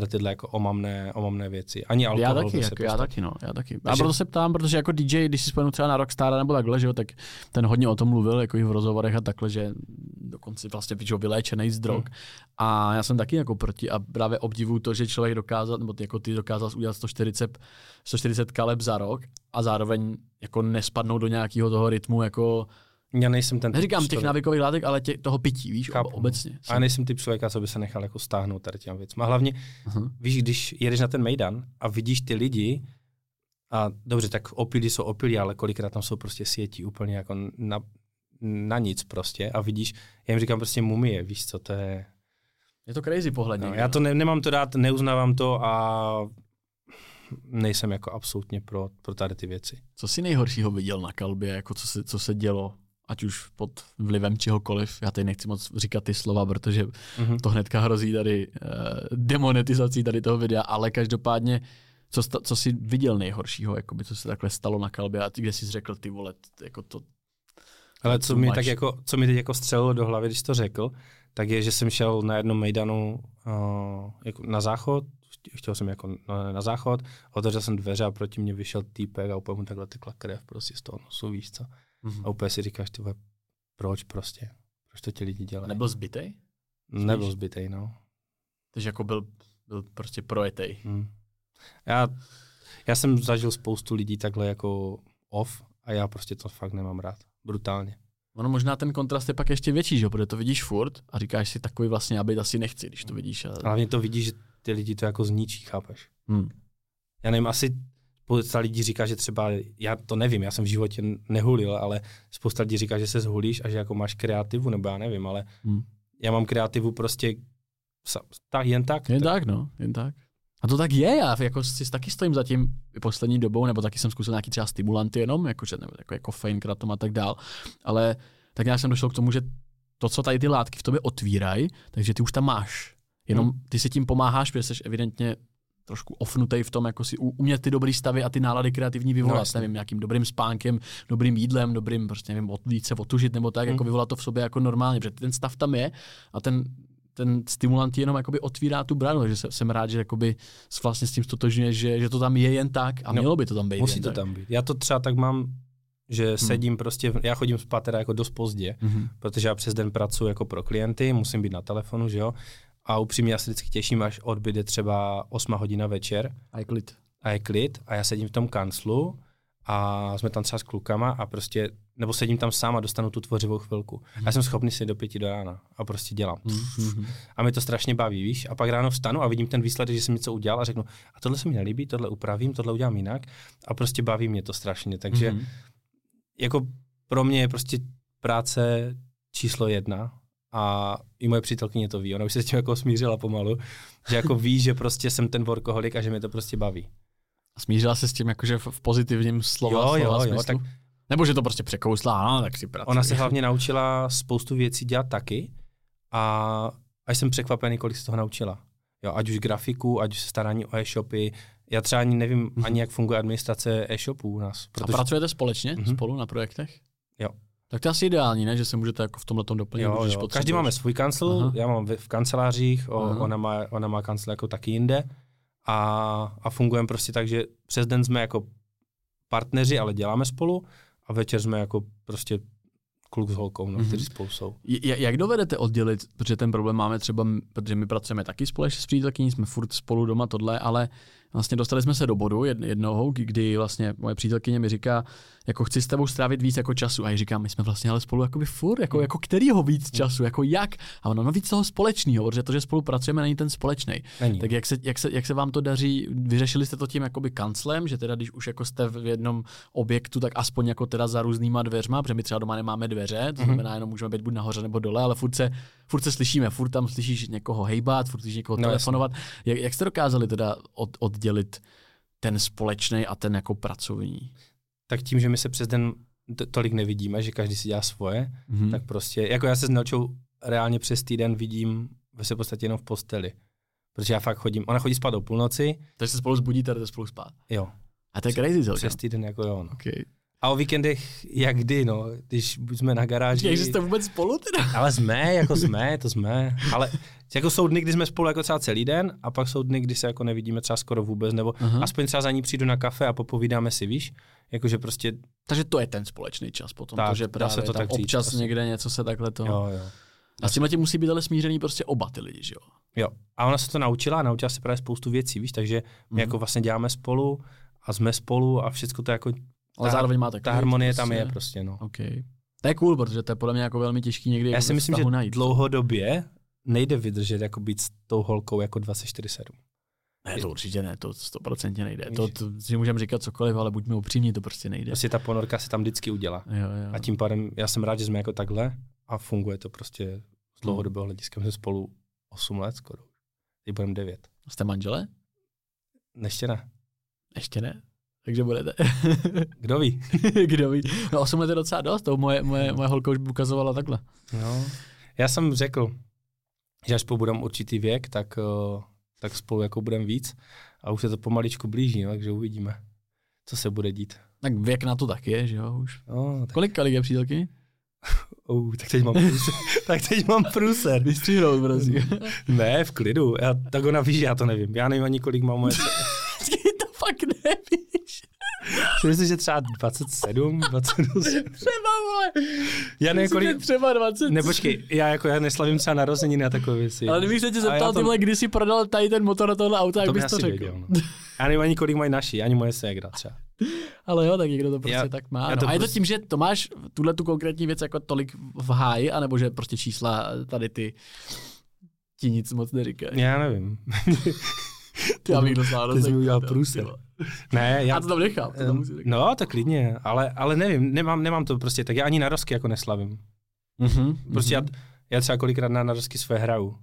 tady tyhle jako omamné, omamné věci. Ani alkohol. Já taky, jako, já taky, no, já taky. A proto se ptám, protože jako DJ, když si spomenu třeba na Rockstar nebo takhle, že jo, tak ten hodně o tom mluvil, jako i v rozhovorech a takhle, že dokonce vlastně že vyléčený z drog. Hmm. A já jsem taky jako proti a právě obdivuju to, že člověk dokázal, nebo jako ty dokázal udělat 140, 140 kaleb za rok a zároveň jako nespadnout do nějakého toho rytmu jako já nejsem ten Neříkám těch návykových látek, ale tě, toho pití, víš, Chápu. obecně. A nejsem typ člověka, co by se nechal jako stáhnout tady těm věcem. A hlavně, uh-huh. víš, když jedeš na ten Mejdan a vidíš ty lidi, a dobře, tak opilí jsou opilí, ale kolikrát tam jsou prostě sětí úplně jako na, na nic prostě a vidíš, já jim říkám prostě mumie, víš co, to je... Je to crazy pohled. No, já to ne, nemám to dát, neuznávám to a nejsem jako absolutně pro, pro tady ty věci. Co jsi nejhoršího viděl na kalbě, jako co se, co se dělo ať už pod vlivem čehokoliv. Já teď nechci moc říkat ty slova, protože mm-hmm. to hnedka hrozí tady uh, demonetizací tady toho videa, ale každopádně, co, sta, co jsi viděl nejhoršího, jakoby, co se takhle stalo na kalbě a kde jsi řekl, ty vole, jako to... Ale co mi, tak jako, co mi teď jako střelilo do hlavy, když to řekl, tak je, že jsem šel na jednom mejdanu uh, jako na záchod, chtěl jsem jako na, na záchod, otevřel jsem dveře a proti mě vyšel týpek a úplně mu takhle tekla krev prostě z toho nosu, víš co. Mm-hmm. A úplně si říkáš, ty proč prostě? Proč to ti lidi dělají? Nebyl zbytej? Nebyl zbytej, no. Takže jako byl, byl prostě projetej. Hmm. Já, já jsem zažil spoustu lidí takhle jako off a já prostě to fakt nemám rád. Brutálně. Ono možná ten kontrast je pak ještě větší, že? protože to vidíš furt a říkáš si takový vlastně, aby asi nechci, když to vidíš. A... A hlavně to vidíš, že ty lidi to jako zničí, chápeš? Hmm. Já nevím, asi spousta lidí říká, že třeba, já to nevím, já jsem v životě nehulil, ale spousta lidí říká, že se zhulíš a že jako máš kreativu, nebo já nevím, ale Hmm. já mám kreativu prostě tak, jen tak. Jen tak, no, jen tak. A to tak je, já jako si taky stojím za tím poslední dobou, nebo taky jsem zkusil nějaký třeba stimulanty jenom, jakože, nebo jako, jako kofein, kratom a tak dál, ale tak nějak jsem došel k tomu, že to, co tady ty látky v tobě otvírají, takže ty už tam máš. Jenom Hmm. ty si tím pomáháš, protože jsi evidentně trošku ofnutej v tom, jako si umět ty dobrý stavy a ty nálady kreativní vyvolat, No, nevím, nějakým dobrým spánkem, dobrým jídlem, dobrým, prostě nevím, od, více otužit nebo tak, Hmm. jako vyvolat to v sobě jako normálně, protože ten stav tam je a ten, ten stimulant ti jenom jakoby otvírá tu bránu, takže se- jsem rád, že jakoby s- vlastně s tím stotožňuješ, že, že to tam je jen tak a No, mělo by to tam být Musí to tak. tam být. Já to třeba tak mám, že sedím prostě, já chodím spát teda jako dost pozdě, Mhm. protože já přes den pracuji jako pro klienty, musím být na telefonu, že jo. A upřímně já se vždycky těším, až odbyde třeba 8 hodina večer A je klid. a je klid a já sedím v tom kanclu a jsme tam třeba s klukama a prostě, nebo sedím tam sám a dostanu tu tvořivou chvilku. Já jsem schopný si do pěti do rána a prostě dělám. Mhm. A mě to strašně baví, víš? A pak ráno vstanu a vidím ten výsledek, že jsem něco udělal a řeknu, a tohle se mi nelíbí, tohle upravím, tohle udělám jinak. A prostě baví mě to strašně. Takže Mhm. jako pro mě je prostě práce číslo jedna a i moje přítelkyně to ví, ona už se s tím jako smířila pomalu, že jako ví, že prostě jsem ten workoholik a že mě to prostě baví. A smířila se s tím jakože v v pozitivním slova, Jo, jo, slova jo, smyslu? tak- Nebo že to prostě překousla, no, tak si pracuji. Ona se hlavně naučila spoustu věcí dělat taky a, a jsem překvapený, kolik se toho naučila. Jo, ať už grafiku, ať už starání o e-shopy. Já třeba ani nevím Mhm. ani, jak funguje administrace e-shopů u nás. A Protože, pracujete společně Mhm. spolu na projektech? Jo. Tak to je asi ideální, ne? Že se můžete jako v tomhle tom doplnit. jo, jo. Každý máme svůj kancel, Aha. já mám v, v kancelářích, o, Aha. ona, má, ona má kancel jako taky jinde a, a fungujeme prostě tak, že přes den jsme jako partneři, ale děláme spolu a večer jsme jako prostě kluk s holkou, no, Mhm. kteří spolu jsou. J- Jak dovedete oddělit, protože ten problém máme třeba, protože my pracujeme taky společně s přítelkyní, jsme furt spolu doma tohle, ale vlastně dostali jsme se do bodu jed- jednoho, kdy- vlastně moje přítelkyně mi říká, jako chci s tebou strávit víc jako času. A já říkám, my jsme vlastně ale spolu jakoby furt, jako, jako kterýho víc času, jako jak? A ono, no víc toho společného, protože to, že spolupracujeme, není ten společný. Tak jak se, jak, se, jak se vám to daří? Vyřešili jste to tím jakoby kanclem, že teda když už jako jste v jednom objektu, tak aspoň jako teda za různýma dveřma, protože my třeba doma nemáme dveře, to znamená jenom můžeme být buď nahoře nebo dole, ale furt se, furt se slyšíme, furt tam slyšíš někoho hejbat, furt slyšíš někoho No, telefonovat. Jak, jak jste dokázali teda od, oddělit ten společný a ten jako pracovní? tak tím, že my se přes den tolik nevidíme, že každý si dělá svoje, Mhm. tak prostě, jako já se s Nelčou reálně přes týden vidím ve se podstatě jenom v posteli. Protože já fakt chodím, ona chodí spát o půlnoci, Takže se spolu zbudíte a jdete spolu spát. jo, A to je crazy celkem. přes týden jako jo, no. Okay. A o víkendech jak kdy, no, když jsme na garáži. Takže jste vůbec spolu teda? Ale jsme, jako jsme, to jsme. Ale jako jsou dny, kdy jsme spolu jako třeba celý den a pak jsou dny, kdy se jako nevidíme třeba skoro vůbec, nebo Aha. aspoň třeba za ní přijdu na kafe a popovídáme si, víš? Jakože prostě, Takže to je ten společný čas potom, Tak, to, že právě se to tam tak říct, občas asi. někde něco se takhle to... jo, jo. A s tímhle tím musí být ale smířený prostě oba ty lidi, že jo? Jo. A ona se to naučila, naučila se právě spoustu věcí, víš, takže my Mhm. jako vlastně děláme spolu a jsme spolu a všechno to jako, Ale Ta- zároveň máte ta klid harmonie prostě. tam je prostě, no. OK. To je cool, protože to je podle mě jako velmi těžký někdy Já jako si myslím, že najít. dlouhodobě nejde vydržet jako být s tou holkou jako 24-7. Ne, to určitě ne, to stoprocentně nejde. To, to si můžeme říkat cokoliv, ale buďme upřímní, to prostě nejde. Prostě ta ponorka se tam vždycky udělá. Jo, jo. A tím pádem já jsem rád, že jsme jako takhle a funguje to prostě z dlouhodobého hlediska. My jsme spolu 8 let skoro. Teď budeme 9. Jste manžele? Ještě ne. Ještě ne. Takže budete. [laughs] Kdo ví? [laughs] Kdo ví? No 8 let je docela dost, to moje, moje, moje holka už by ukazovala takhle. No. Já jsem řekl, že až spolu budeme určitý věk, tak, eh, tak spolu jako budeme víc. A už se to pomaličku blíží, no, takže uvidíme, co se bude dít. Tak věk na to taky je, že jo, už. No, tak, Kolik kolik je přítelky? [laughs] uh, tak teď mám průser. tak teď mám průser. Vystřihnout, prosím. Ne, v klidu. Já, tak ona ví, že já to nevím. Já nevím ani, kolik má moje... Fakt nevíš. Myslím, že třeba 27, 28. [laughs] Třeba, vole. Já nevím, že kolik... Třeba 20. Ne, počkej, já jako já neslavím třeba narozeniny a takové věci. Ale kdybych se tě zeptal, to- ty vole, kdy jsi prodal tady ten motor na tohle auto, jak to bys bych to řekl? věděl. No. Já nevím ani, kolik mají naši, ani moje ségra třeba. [laughs] Ale jo, tak někdo to prostě Já- tak má. já No. to A je to prostě- tím, že to máš tuhle tu konkrétní věc jako tolik v háji, anebo že prostě čísla tady ty ti nic moc neříkají. Já nevím. [laughs] Já bych dostal Ty jsi mi udělal průser. ty. Ne, já... Já to tam nechám, to tam musí říkat. No, to klidně, ale, ale nevím, nemám, nemám to prostě tak. Já ani narozky jako neslavím. Mhm, Prostě mhm. já, já třeba kolikrát na narozky své hraju.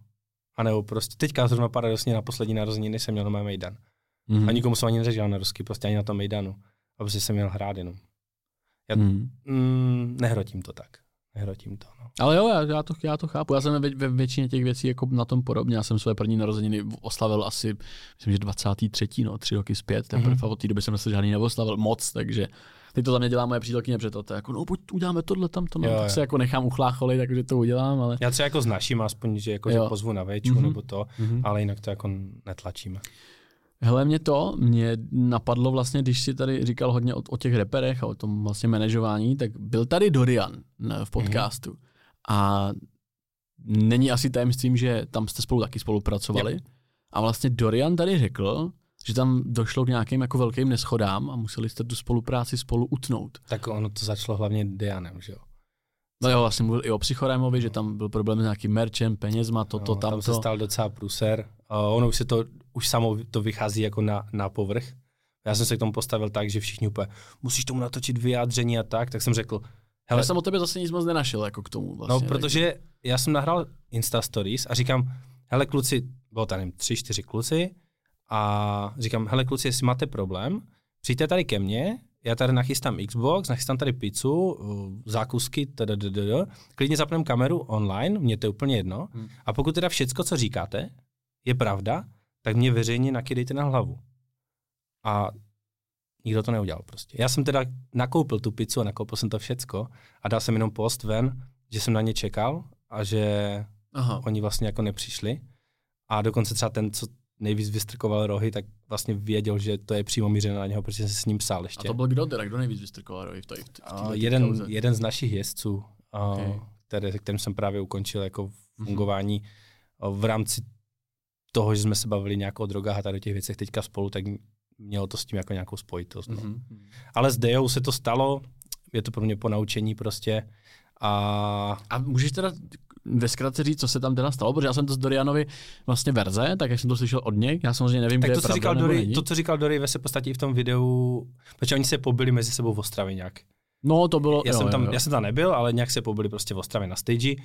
A nebo prostě, teďka zrovna paradoxně na poslední narozeniny jsem měl na Mejdan. Mhm. A nikomu jsem ani neřekl narozky, prostě ani na tom Mejdanu. A prostě jsem měl hrát jenom. já- Mhm. Mm, nehrotím to tak. Nehrotím to, no. Ale jo, já, já, to, já to chápu. Já jsem ve, ve většině těch věcí jako na tom podobně. Já jsem své první narozeniny oslavil asi, myslím, že 23. no, tři roky zpět. Teprve Mhm. mm-hmm. od té doby jsem se žádný neoslavil moc, takže teď to za mě dělá moje přítelkyně před to. Jako, no pojď, uděláme tohle, tamto, no. Jo, tak jo. se jako nechám uchlácholit, takže to udělám, ale... Já třeba jako znaším aspoň, že, jako, že pozvu na véčku Mhm. nebo to, Mhm. ale jinak to jako netlačíme. Hele, mě to, mě napadlo vlastně, když si tady říkal hodně o, o těch reperech a o tom vlastně manažování, tak byl tady Dorian v podcastu. A není asi tajemstvím, že tam jste spolu taky spolupracovali. A vlastně Dorian tady řekl, že tam došlo k nějakým jako velkým neschodám a museli jste tu spolupráci spolu utnout. Tak ono to začalo hlavně Dianem, že jo. No jo, vlastně mluvil i o Psychorémovi, že tam byl problém s nějakým merčem, penězma, to, to, no, tam se tamto. stal docela průser. Uh, ono už se to, už samo to vychází jako na, na povrch. Já jsem se k tomu postavil tak, že všichni úplně, musíš tomu natočit vyjádření a tak, tak jsem řekl, Hele, já jsem o tebe zase nic moc nenašel jako k tomu. Vlastně, no protože já jsem nahrál Insta Stories a říkám, hele kluci, bylo tam tři, čtyři kluci a říkám, hele kluci, jestli máte problém, přijďte tady ke mně, já tady nachystám Xbox, nachystám tady pizzu, uh, zákusky, tdd, klidně zapneme kameru online, mně to je úplně jedno. Hmm. A pokud teda všecko, co říkáte, je pravda, tak mě veřejně nakydejte na hlavu. A nikdo to neudělal prostě. Já jsem teda nakoupil tu pizzu a nakoupil jsem to všecko a dal jsem jenom post ven, že jsem na ně čekal a že Aha. oni vlastně jako nepřišli. A dokonce třeba ten, co nejvíc vystrkoval rohy, tak vlastně věděl, že to je přímo mířené na něho, protože jsem se s ním psal A ještě. to byl kdo teda? Kdo nejvíc vystrkoval rohy v, to, v, t- v A této jeden, kauze? jeden z našich jezdců, Okay. který, kterým jsem právě ukončil jako Mhm. fungování a v rámci toho, že jsme se bavili nějak o drogách a tady o těch věcech teďka spolu, tak mělo to s tím jako nějakou spojitost. No. Mhm. Ale s Dejou se to stalo, je to pro mě po naučení prostě. A A můžeš teda ve zkratce říct, co se tam teda stalo, protože já jsem to z Dorianovi vlastně verze, tak jak jsem to slyšel od něj, já samozřejmě nevím, tak kde to, je co pravda, říkal Dory, není. to, co říkal Dory, ve se podstatě i v tom videu, protože oni se pobili mezi sebou v Ostravě nějak. No, to bylo, Já, jo, jsem tam, jo, jo. já jsem tam nebyl, ale nějak se pobili prostě v Ostravě na stage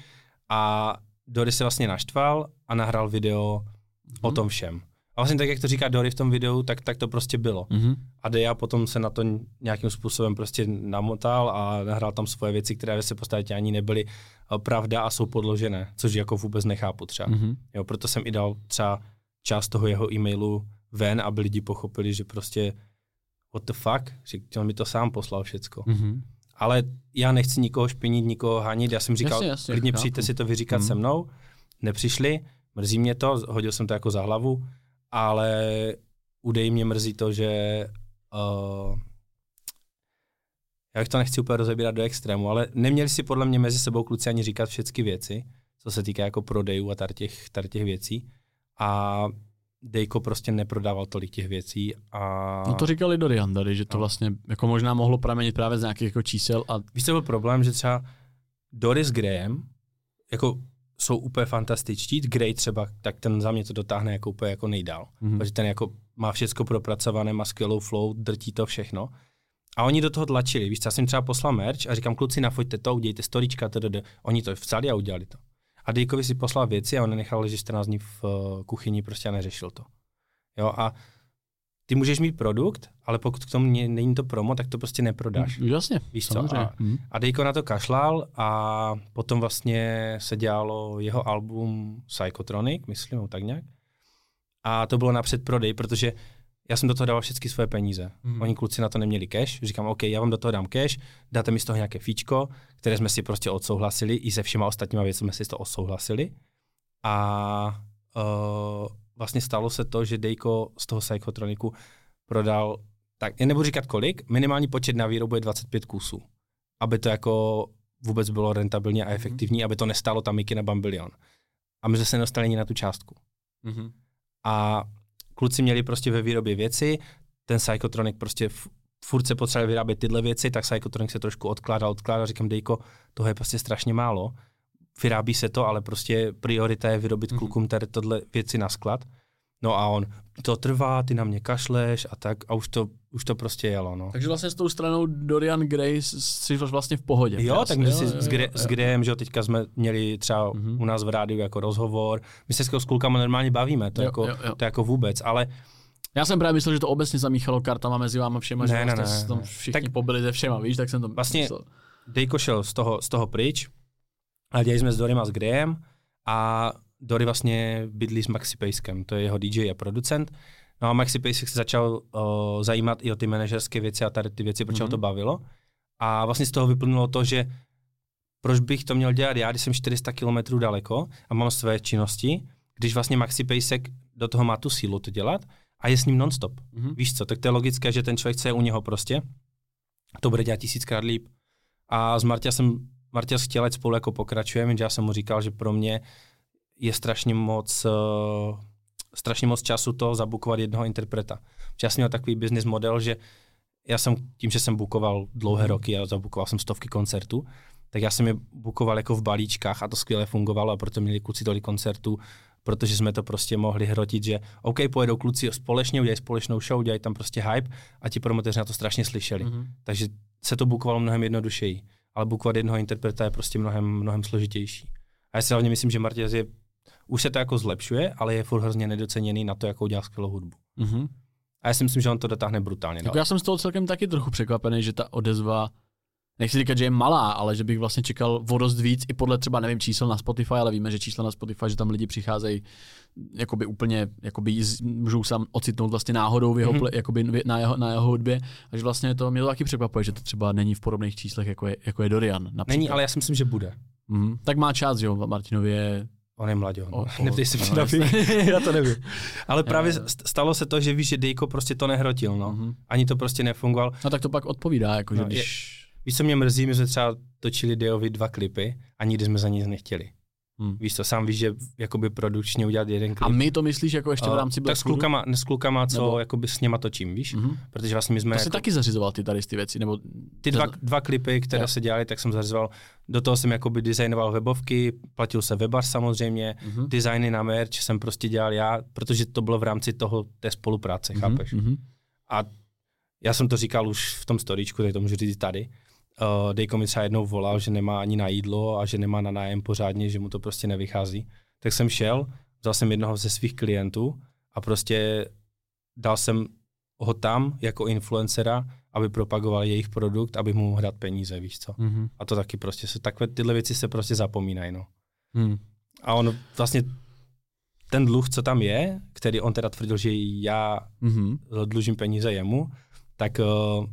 a Dory se vlastně naštval a nahrál video o Mhm. tom všem. A vlastně tak, jak to říká Dory v tom videu, tak, tak to prostě bylo. Mhm. A Deja potom se na to nějakým způsobem prostě namotal a nahrál tam svoje věci, které se podstatě ani nebyly eh, pravda a jsou podložené, což jako vůbec nechápu třeba. Mhm. Jo, proto jsem i dal třeba část toho jeho e-mailu ven, aby lidi pochopili, že prostě what the fuck, že on mi to sám poslal všecko. Mhm. Ale já nechci nikoho špinit, nikoho hanit, já jsem říkal, Jasně, jasně, klidně chápu. přijďte si to vyříkat Mhm. se mnou, nepřišli, mrzí mě to, hodil jsem to jako za hlavu, ale u Dej mě mrzí to, že uh, já bych to nechci úplně rozebírat do extrému, ale neměli si podle mě mezi sebou kluci ani říkat všechny věci, co se týká jako prodejů a tady těch, tady těch věcí. A Dejko prostě neprodával tolik těch věcí. A No to říkali Dorian tady, že to No. vlastně jako možná mohlo pramenit právě z nějakých jako čísel a Víš, co byl problém, že třeba Doris Graham, jako jsou úplně fantastičtí, Gray třeba, tak ten za mě to dotáhne jako úplně jako nejdál. Mhm. Protože ten jako má všechno propracované, má skvělou flow, drtí to všechno. A oni do toho tlačili. Víš, já jsem třeba poslal merch a říkám, kluci, nafoďte to, udějte storička, tdd. Oni to vcali a udělali to. A Dejkovi si poslal věci a on nechal ležet 14 dní v uh, kuchyni prostě a neřešil to. Jo, a ty můžeš mít produkt, ale pokud k tomu není to promo, tak to prostě neprodáš. Jasně, Víš co, a- Mhm. A Dejko na to kašlal a potom vlastně se dělalo jeho album Psychotronic, myslím, tak nějak. A to bylo na předprodej, protože já jsem do toho dával všechny svoje peníze. Mm. Oni kluci na to neměli cash, říkám, OK, já vám do toho dám cash, dáte mi z toho nějaké fíčko, které jsme si prostě odsouhlasili, i se všema ostatníma věcmi jsme si to odsouhlasili. A uh, vlastně stalo se to, že Dejko z toho Psychotroniku prodal, tak já nebudu říkat kolik, minimální počet na výrobu je 25 kusů. Aby to jako vůbec bylo rentabilní a efektivní, aby to nestálo tam Mickey na bambilion. A my jsme se nedostali ani na tu částku. Mhm. A kluci měli prostě ve výrobě věci, ten Psychotronic prostě f- furt se potřebovali vyrábět tyhle věci, tak Psychotronic se trošku odkládal, odkládal, říkám, Dejko, toho je prostě strašně málo. Vyrábí se to, ale prostě priorita je vyrobit mm-hmm. klukům tady tohle věci na sklad. No a on, to trvá, ty na mě kašleš a tak a už to, už to prostě jelo, no. Takže vlastně s tou stranou Dorian Gray jsi vlastně v pohodě. Jo, tak my si s, Gre- s Grayem, že jo, teďka jsme měli třeba mm-hmm. u nás v rádiu jako rozhovor, my se s klukama normálně bavíme, to, jo, jako, jo, jo. to jako vůbec, ale já jsem právě myslel, že to obecně zamíchalo kartama mezi vámi všema, ne, že vlastně ne, ne, tam všichni tak, pobili ze všema, víš, tak jsem to Vlastně myslel. Dejko šel z toho, z toho pryč a dělali jsme s Dorym a s Graham a Dory vlastně bydlí s Maxi Pejskem, to je jeho DJ a producent. No a Maxi Pejsek se začal uh, zajímat i o ty manažerské věci a tady ty věci, proč mm-hmm. ho to mhm. bavilo. A vlastně z toho vyplnulo to, že proč bych to měl dělat já, když jsem 400 km daleko a mám své činnosti, když vlastně Maxi Pejsek do toho má tu sílu to dělat a je s ním nonstop. Mm-hmm. Víš co, tak to je logické, že ten člověk chce u něho prostě, to bude dělat tisíckrát líp. A s Martia jsem, Martia chtěl, ať spolu jako pokračujeme, já jsem mu říkal, že pro mě je strašně moc, uh, strašně moc času to zabukovat jednoho interpreta. Já jsem měl takový business model, že já jsem tím, že jsem bukoval dlouhé mhm. roky a zabukoval jsem stovky koncertů, tak já jsem je bukoval jako v balíčkách a to skvěle fungovalo a proto měli kluci tolik koncertů, protože jsme to prostě mohli hrotit, že OK, pojedou kluci společně, udělají společnou show, udělají tam prostě hype a ti promotéři na to strašně slyšeli. Mm-hmm. Takže se to bukovalo mnohem jednodušeji. Ale bukovat jednoho interpreta je prostě mnohem, mnohem složitější. A já si hlavně myslím, že Martěz je už se to jako zlepšuje, ale je furt hrozně nedoceněný na to, jakou dělá skvělou hudbu. Mm-hmm. A já si myslím, že on to dotáhne brutálně. Jako já jsem z toho celkem taky trochu překvapený, že ta odezva, nechci říkat, že je malá, ale že bych vlastně čekal o dost víc, i podle třeba, nevím, čísel na Spotify, ale víme, že čísla na Spotify, že tam lidi přicházejí jakoby úplně, jakoby můžou sám ocitnout vlastně náhodou v jeho, mm-hmm. jakoby na jeho, na jeho hudbě, a že vlastně to mě to taky překvapuje, že to třeba není v podobných číslech, jako je, jako je Dorian. Například. Není, ale já si myslím, že bude. Mm-hmm. Tak má čas, jo, Martinovi je On je mladý, on. Oh, Neptej se mě já to nevím. Ale [laughs] právě stalo se to, že víš, že Dejko prostě to nehrotil, no. Mm-hmm. Ani to prostě nefungoval. No tak to pak odpovídá, jako no, že když... Je, víš, co mě mrzí, my jsme třeba točili Dejovi dva klipy a nikdy jsme za nic nechtěli. Hmm. Víš to, sám víš, že jakoby produkčně udělat jeden klip. A my to myslíš jako ještě v rámci Tak s klukama, s klukama co nebo... jakoby s něma točím, víš? Mm-hmm. Protože vlastně my jsme... To jako... taky zařizoval ty tady ty věci, nebo... Ty dva, dva klipy, které jo. se dělaly, tak jsem zařizoval. Do toho jsem jakoby designoval webovky, platil se webař samozřejmě, mm-hmm. designy na merch jsem prostě dělal já, protože to bylo v rámci toho té spolupráce, mm-hmm. chápeš? Mm-hmm. A já jsem to říkal už v tom storíčku, tak to můžu říct tady, uh, Dejko mi třeba jednou volal, že nemá ani na jídlo a že nemá na nájem pořádně, že mu to prostě nevychází. Tak jsem šel, vzal jsem jednoho ze svých klientů a prostě dal jsem ho tam jako influencera, aby propagoval jejich produkt, aby mu mohl dát peníze, víš co. Mm-hmm. A to taky prostě se, takové tyhle věci se prostě zapomínají, no. Mm. A on vlastně ten dluh, co tam je, který on teda tvrdil, že já mm-hmm. dlužím peníze jemu, tak uh,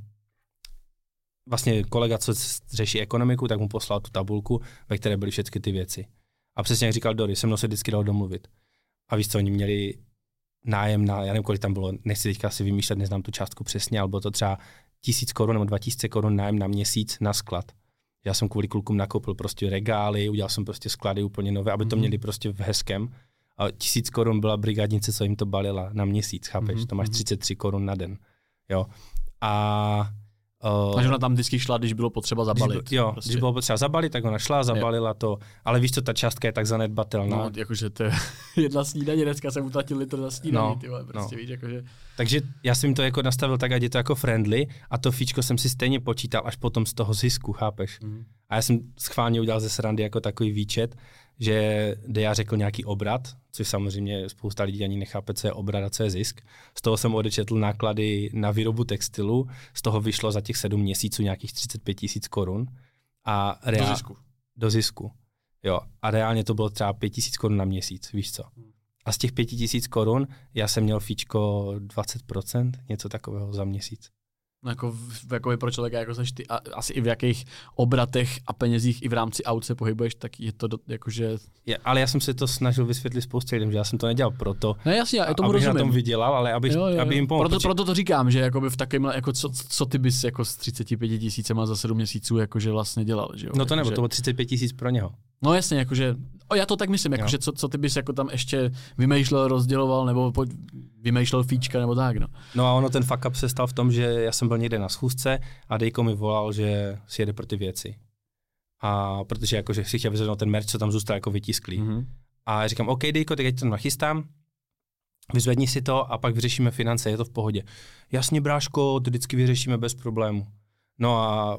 vlastně kolega, co řeší ekonomiku, tak mu poslal tu tabulku, ve které byly všechny ty věci. A přesně jak říkal Dory, se mnou se vždycky dalo domluvit. A víš co, oni měli nájem na, já nevím, kolik tam bylo, nechci teďka si vymýšlet, neznám tu částku přesně, ale bylo to třeba tisíc korun nebo dva tisíce korun nájem na měsíc na sklad. Já jsem kvůli klukům nakoupil prostě regály, udělal jsem prostě sklady úplně nové, aby to mhm. měli prostě v hezkém. A tisíc korun byla brigadnice, co jim to balila na měsíc, chápeš? Mm-hmm. To máš 33 mhm. korun na den. Jo. A Uh, Takže ona tam vždycky šla, když bylo potřeba zabalit. Když, jo, prostě. když bylo potřeba zabalit, tak ona šla, zabalila jo. to. Ale víš co, ta částka je tak zanedbatelná. No, jakože to je [laughs] jedna snídaně, dneska jsem utratil litr za snídaní, no, ty vole, prostě no. víš, jakože. Takže já jsem to jako nastavil tak, ať je to jako friendly a to fíčko jsem si stejně počítal až potom z toho zisku, chápeš? Mm. A já jsem schválně udělal ze srandy jako takový výčet, že já řekl nějaký obrat, což samozřejmě spousta lidí ani nechápe, co je obrat a co je zisk. Z toho jsem odečetl náklady na výrobu textilu, z toho vyšlo za těch sedm měsíců nějakých 35 tisíc korun. A reál... Do zisku. Do zisku. Jo. A reálně to bylo třeba 5 tisíc korun na měsíc, víš co. A z těch 5 tisíc korun já jsem měl fíčko 20%, něco takového za měsíc. No jako, v, jako pro člověka, jako seš ty, a, asi i v jakých obratech a penězích i v rámci aut se pohybuješ, tak je to do, jakože... Je, ale já jsem se to snažil vysvětlit spoustě lidem, že já jsem to nedělal proto, ne, jasně, já tomu abych rozumím. na tom vydělal, ale abych, jo, jo, jo. aby jim pomohl. Proto, proto to říkám, že jakoby v takovém, jako co, co, ty bys jako s 35 tisícema za 7 měsíců jakože vlastně dělal, že jo? No to nebo, že... to bylo 35 tisíc pro něho. No jasně, jakože, o, já to tak myslím, jakože co, co ty bys jako tam ještě vymýšlel, rozděloval, nebo pojď, vymýšlel fíčka nebo tak, no. No a ono ten fuck up se stal v tom, že já jsem byl někde na schůzce a Dejko mi volal, že si jede pro ty věci. A protože jakože si chtěl vyzvednout ten merch, co tam zůstal jako vytisklý. Mm-hmm. A já říkám, OK, Dejko, teď to nachystám, vyzvedni si to a pak vyřešíme finance, je to v pohodě. Jasně, bráško, to vždycky vyřešíme bez problému. No a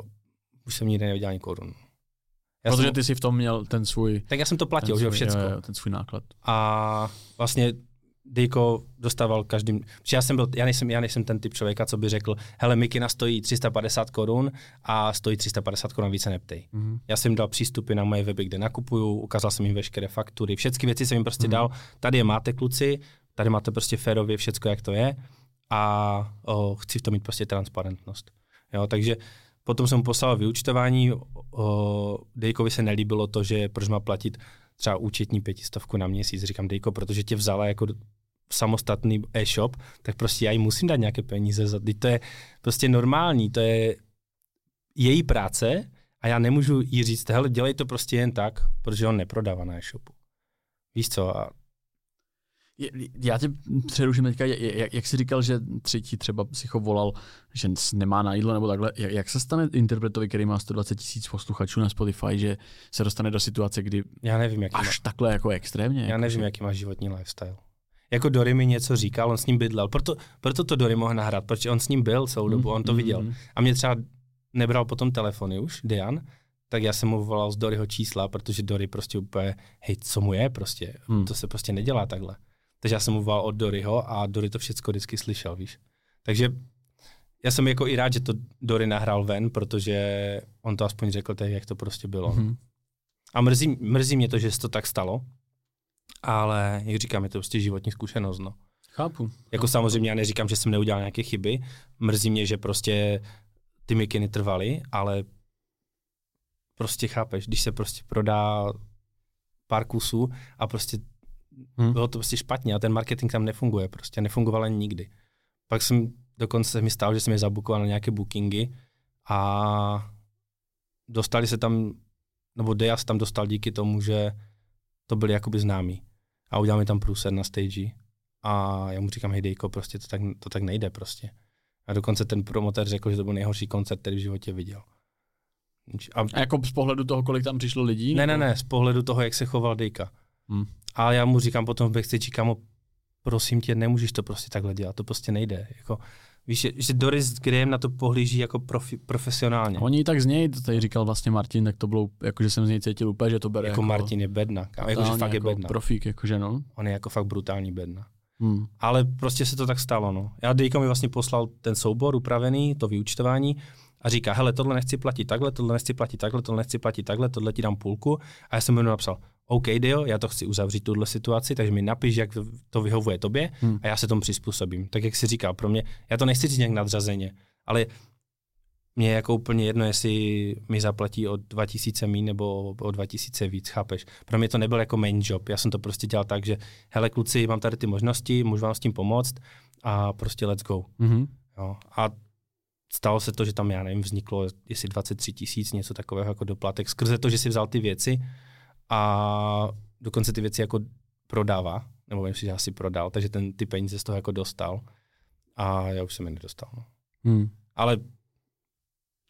už jsem nikdy neviděl ani korunu. Já Protože jsem, ty si v tom měl ten svůj... tak já jsem to platil, ten že jo, svůj, všecko. Jo, jo, ten svůj náklad. A vlastně Dejko dostával každým, já jsem byl, já nejsem, já nejsem ten typ člověka, co by řekl, hele, mikina stojí 350 korun a stojí 350 korun, více neptej. Mm-hmm. Já jsem jim dal přístupy na moje weby, kde nakupuju, ukázal jsem jim veškeré faktury, všechny věci jsem jim prostě Mhm. dal, tady je máte kluci, tady máte prostě férově všecko, jak to je a o, chci v tom mít prostě transparentnost. Jo, takže potom jsem mu poslal vyučtování, o, Dejkovi se nelíbilo to, že proč má platit třeba účetní pětistovku na měsíc. Říkám, Dejko, protože tě vzala jako samostatný e-shop, tak prostě já jí musím dát nějaké peníze. Za, to je prostě normální, to je její práce a já nemůžu jí říct, hele, dělej to prostě jen tak, protože on neprodává na e-shopu. Víš co? A Já tě přeruším teďka, jak, jak jsi říkal, že třetí třeba psycho volal, že nemá na jídlo nebo takhle, jak, jak se stane interpretovi, který má 120 tisíc posluchačů na Spotify, že se dostane do situace, kdy já nevím, jaký má, až takhle jako extrémně? já jako, nevím, že- jaký má životní lifestyle. Jako Dory mi něco říkal, on s ním bydlel, proto, proto to Dory mohl nahrát, protože on s ním byl celou dobu, on to Mm, viděl. mm, A mě třeba nebral potom telefony už, Dian, tak já jsem mu volal z Doryho čísla, protože Dory prostě úplně, hej, co mu je prostě, Hmm. to se prostě nedělá takhle. Takže já jsem volal od Doryho a Dory to všechno vždycky slyšel, víš. Takže já jsem jako i rád, že to Dory nahrál ven, protože on to aspoň řekl tak, jak to prostě bylo. Mm. Mhm. A mrzí, mrzí mě to, že se to tak stalo, ale jak říkám, je to prostě životní zkušenost, no. Chápu. Jako samozřejmě já neříkám, že jsem neudělal nějaké chyby, mrzí mě, že prostě ty mikiny trvaly, ale prostě chápeš, když se prostě prodá pár kusů a prostě Hmm. bylo to prostě špatně a ten marketing tam nefunguje, prostě nefungoval ani nikdy. Pak jsem, dokonce mi stalo, že jsem je zabukoval na nějaké bookingy a dostali se tam, nebo Deja se tam dostal díky tomu, že to byli jakoby známí. A udělal mi tam průser na stage a já mu říkám, hej Dejko, prostě to tak, to tak nejde prostě. A dokonce ten promotér řekl, že to byl nejhorší koncert, který v životě viděl. A, A jako z pohledu toho, kolik tam přišlo lidí? ne, ne, ne, z pohledu toho, jak se choval Dejka. Hmm. A já mu říkám potom v backstage, kamo, prosím tě, nemůžeš to prostě takhle dělat, to prostě nejde. Jako, víš, že, že Doris Graham na to pohlíží jako profi, profesionálně. Oni tak z něj, to tady říkal vlastně Martin, tak to bylo, jako že jsem z něj cítil úplně, že to bere jako, Martin je bedna, kámo, jako, že fakt je jako bedna. Profík, jakože no. On je jako fakt brutální bedna. Hmm. Ale prostě se to tak stalo, no. Já Dejko mi vlastně poslal ten soubor upravený, to vyučtování a říká, hele, tohle nechci platit takhle, tohle nechci platit takhle, tohle nechci platit takhle, tohle ti dám půlku. A já jsem mu napsal, OK, Dio, já to chci uzavřít tuhle situaci, takže mi napiš, jak to vyhovuje tobě Hmm. a já se tomu přizpůsobím. Tak jak si říkal, pro mě, já to nechci říct nějak nadřazeně, ale mě je jako úplně jedno, jestli mi zaplatí o 2000 míň nebo o 2000 víc, chápeš? Pro mě to nebyl jako main job, já jsem to prostě dělal tak, že hele kluci, mám tady ty možnosti, můžu vám s tím pomoct a prostě let's go. Mm-hmm. Jo. A stalo se to, že tam, já nevím, vzniklo jestli 23 tisíc, něco takového jako doplatek, skrze to, že si vzal ty věci a dokonce ty věci jako prodává, nebo vím si, že asi prodal, takže ten ty peníze z toho jako dostal a já už jsem je nedostal. No. Hmm. Ale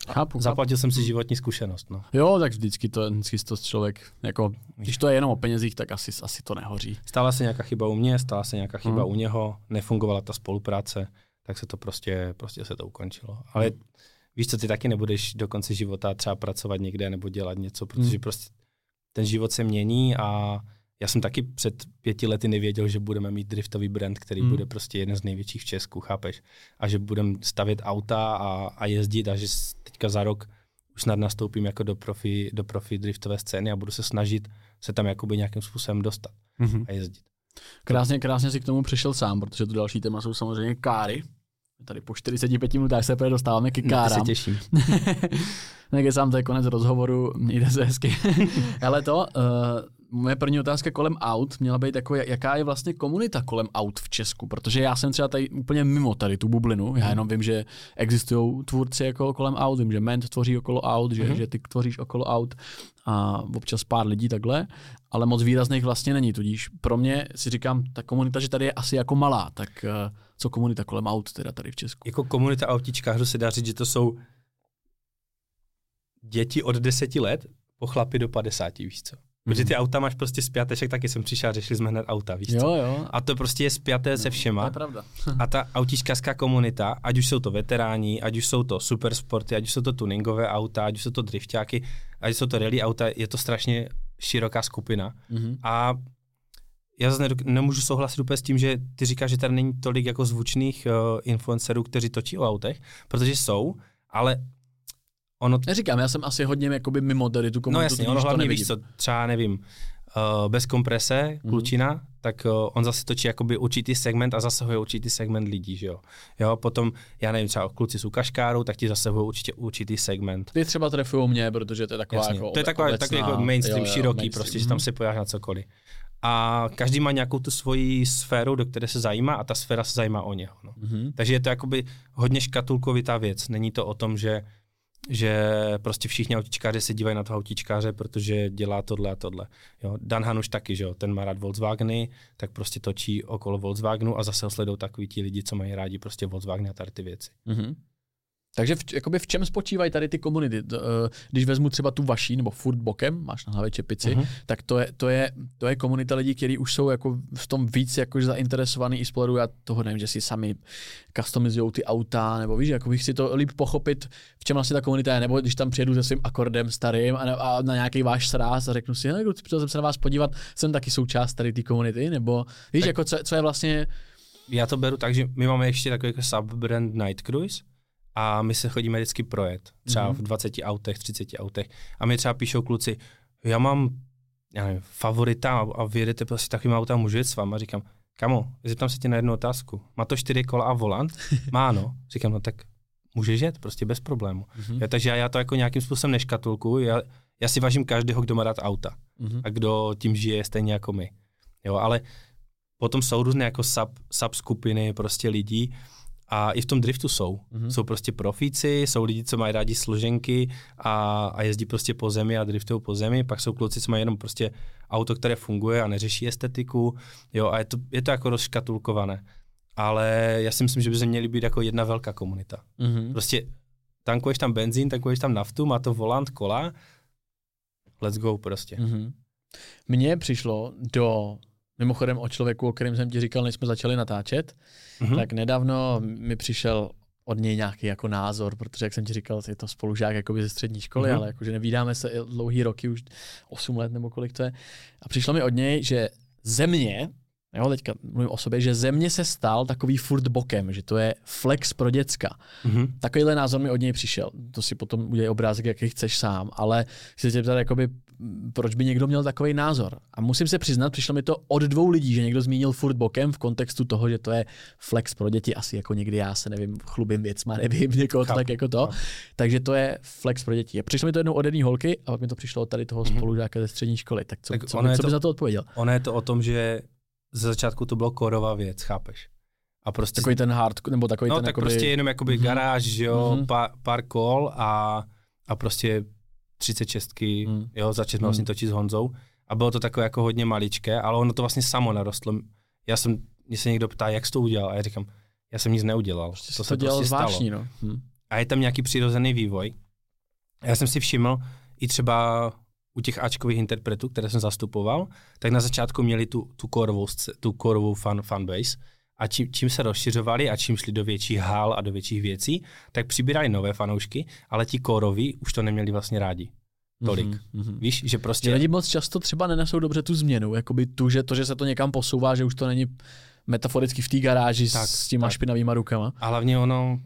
Chápu. zaplatil jsem si životní zkušenost. No. Jo, tak vždycky to, vždycky to člověk, jako, když to je jenom o penězích, tak asi, asi to nehoří. Stala se nějaká chyba u mě, stala se nějaká chyba Hmm. u něho, nefungovala ta spolupráce, tak se to prostě, prostě se to ukončilo. Ale víš co, ty taky nebudeš do konce života třeba pracovat někde nebo dělat něco, protože Hmm. prostě ten život se mění a já jsem taky před pěti lety nevěděl, že budeme mít driftový brand, který Hmm. bude prostě jeden z největších v Česku, chápeš? A že budeme stavět auta a, a jezdit a že teďka za rok už snad nastoupím jako do profi, do profi driftové scény a budu se snažit se tam jakoby nějakým způsobem dostat Mm-hmm. a jezdit. Krásně, krásně si k tomu přišel sám, protože to další téma jsou samozřejmě káry. Tady po 45 minutách se dostáváme ke Na to se kárám. těším. [laughs] sám, to je konec rozhovoru, mějte se hezky. [laughs] Ale to, uh, moje první otázka kolem aut měla být jako, jaká je vlastně komunita kolem aut v Česku, protože já jsem třeba tady úplně mimo tady tu bublinu, já jenom vím, že existují tvůrci jako kolem aut, vím, že Ment tvoří okolo aut, že, mm-hmm. že ty tvoříš okolo aut a občas pár lidí takhle, ale moc výrazných vlastně není, tudíž pro mě si říkám, ta komunita, že tady je asi jako malá, tak eh, co komunita kolem aut teda tady v Česku? Jako komunita autičkářů se dá říct, že to jsou děti od deseti let po chlapi do 50, víš co. Protože mhm. ty auta máš prostě zpěteček, taky jsem přišel řešili jsme hned auta, víš co? Jo, jo. A to prostě je spjaté se všema. To je pravda. [laughs] a ta autičkařská komunita, ať už jsou to veteráni, ať už jsou to supersporty, ať už jsou to tuningové auta, ať už jsou to driftáky, ať už jsou to rally auta, je to strašně široká skupina. Mm-hmm. A já zase nemůžu souhlasit úplně s tím, že ty říkáš, že tady není tolik jako zvučných uh, influencerů, kteří točí o autech, protože jsou, ale ono... Neříkám, já jsem asi hodně jakoby mimo tady tu komunitu. No jasně, ono hlavně víš co, třeba nevím, uh, bez komprese, mm-hmm. klučina, tak uh, on zase točí jakoby určitý segment a zasahuje určitý segment lidí, že jo. jo potom, já nevím, třeba kluci jsou kaškárou, tak ti zasahují určitě určitý segment. Ty třeba trefují mě, protože to je taková Jasně. jako To je taková, obecná, takový jako mainstream, jo, jo, široký, mainstream. prostě, že tam se pojáš na cokoliv. A každý má nějakou tu svoji sféru, do které se zajímá a ta sféra se zajímá o něho. No. Mm-hmm. Takže je to jakoby hodně škatulkovitá věc. Není to o tom, že že prostě všichni autičkáři se dívají na toho autičkáře, protože dělá tohle a tohle. Jo. Dan Hanuš taky, že jo, ten má rád Volkswageny, tak prostě točí okolo Volkswagenu a zase sledují takový ti lidi, co mají rádi prostě Volkswageny a tady ty věci. Mm-hmm. Takže v, jakoby v čem spočívají tady ty komunity? Eh, když vezmu třeba tu vaší, nebo furt bokem, máš na hlavě čepici, uh-huh. tak to je, to, je, to je komunita lidí, kteří už jsou jako v tom víc jakož zainteresovaný i z pohledu, já toho nevím, že si sami customizují ty auta, nebo víš, jako bych si to líp pochopit, v čem vlastně ta komunita je, nebo když tam přijedu se svým akordem starým a, na, a na nějaký váš sráz a řeknu si, hele, přišel jsem se na vás podívat, jsem taky součást tady té komunity, nebo víš, tak jako co, co je vlastně... Já to beru tak, že my máme ještě takový jako subbrand Night Cruise, a my se chodíme vždycky projet, třeba mm-hmm. v 20 autech, 30 autech a mi třeba píšou kluci, já mám já nevím, favorita a vyjedete prostě takovým autem, můžu jet s váma, říkám, kamo, zeptám se tě na jednu otázku, má to čtyři kola a volant? [laughs] Má, no. Říkám, no tak můžeš jet, prostě bez problému. Mm-hmm. Já, takže já, já to jako nějakým způsobem neškatulku, já, já si vážím každého, kdo má rád auta mm-hmm. a kdo tím žije stejně jako my. Jo, ale potom jsou různé jako sub, subskupiny prostě lidí, a i v tom driftu jsou. Mm-hmm. Jsou prostě profíci, jsou lidi, co mají rádi složenky a, a jezdí prostě po zemi a driftují po zemi. Pak jsou kluci, co mají jenom prostě auto, které funguje a neřeší estetiku. Jo, a je to, je to jako rozškatulkované. Ale já si myslím, že by se měly být jako jedna velká komunita. Mm-hmm. Prostě tankuješ tam benzín, tankuješ tam naftu, má to volant, kola, let's go prostě. Mm-hmm. Mně přišlo do Mimochodem o člověku, o kterém jsem ti říkal, než jsme začali natáčet, mm-hmm. tak nedávno mi přišel od něj nějaký jako názor, protože jak jsem ti říkal, je to spolužák jakoby ze střední školy, mm-hmm. ale jakože nevídáme se dlouhý roky, už 8 let nebo kolik to je. A přišlo mi od něj, že země, jo, teďka mluvím o sobě, že země se stal takový furt bokem, že to je flex pro děcka. Mm-hmm. Takovýhle názor mi od něj přišel. To si potom udělej obrázek, jaký chceš sám, ale chci se zeptat, jakoby, proč by někdo měl takový názor. A musím se přiznat, přišlo mi to od dvou lidí, že někdo zmínil furt bokem v kontextu toho, že to je flex pro děti, asi jako někdy já se nevím, chlubím věcma, [laughs] nevím, někoho tak jako to. Takže to je flex pro děti. Přišlo mi to jednou od jedné holky a pak mi to přišlo od tady toho mm-hmm. spolužáka ze střední školy. Tak co, tak co, co, co by za to odpověděl? Ono je to o tom, že ze začátku to bylo korová věc, chápeš? A prostě takový ten hard, nebo takový no, ten tak jakoby... prostě jenom jakoby mm-hmm. garáž, že jo, mm-hmm. pár, pár kol a, a prostě 36, mm. jo, začali jsme mm. vlastně točit s Honzou a bylo to takové jako hodně maličké, ale ono to vlastně samo narostlo. Já jsem, mě se někdo ptá, jak jsi to udělal a já říkám, já jsem nic neudělal. Prostě to se dělal prostě zvláštní, stalo. No. Mm. A je tam nějaký přirozený vývoj. Já jsem si všiml i třeba u těch Ačkových interpretů, které jsem zastupoval, tak na začátku měli tu, tu korovou, tu korovou fan, fanbase a čím, čím se rozšiřovali a čím šli do větších hál a do větších věcí, tak přibírali nové fanoušky, ale ti koroví už to neměli vlastně rádi. Tolik. Mm-hmm. Víš, že prostě... lidi moc často třeba nenesou dobře tu změnu, jakoby tu, že to, že se to někam posouvá, že už to není metaforicky v té garáži tak, s těma tak. špinavýma rukama. A hlavně ono,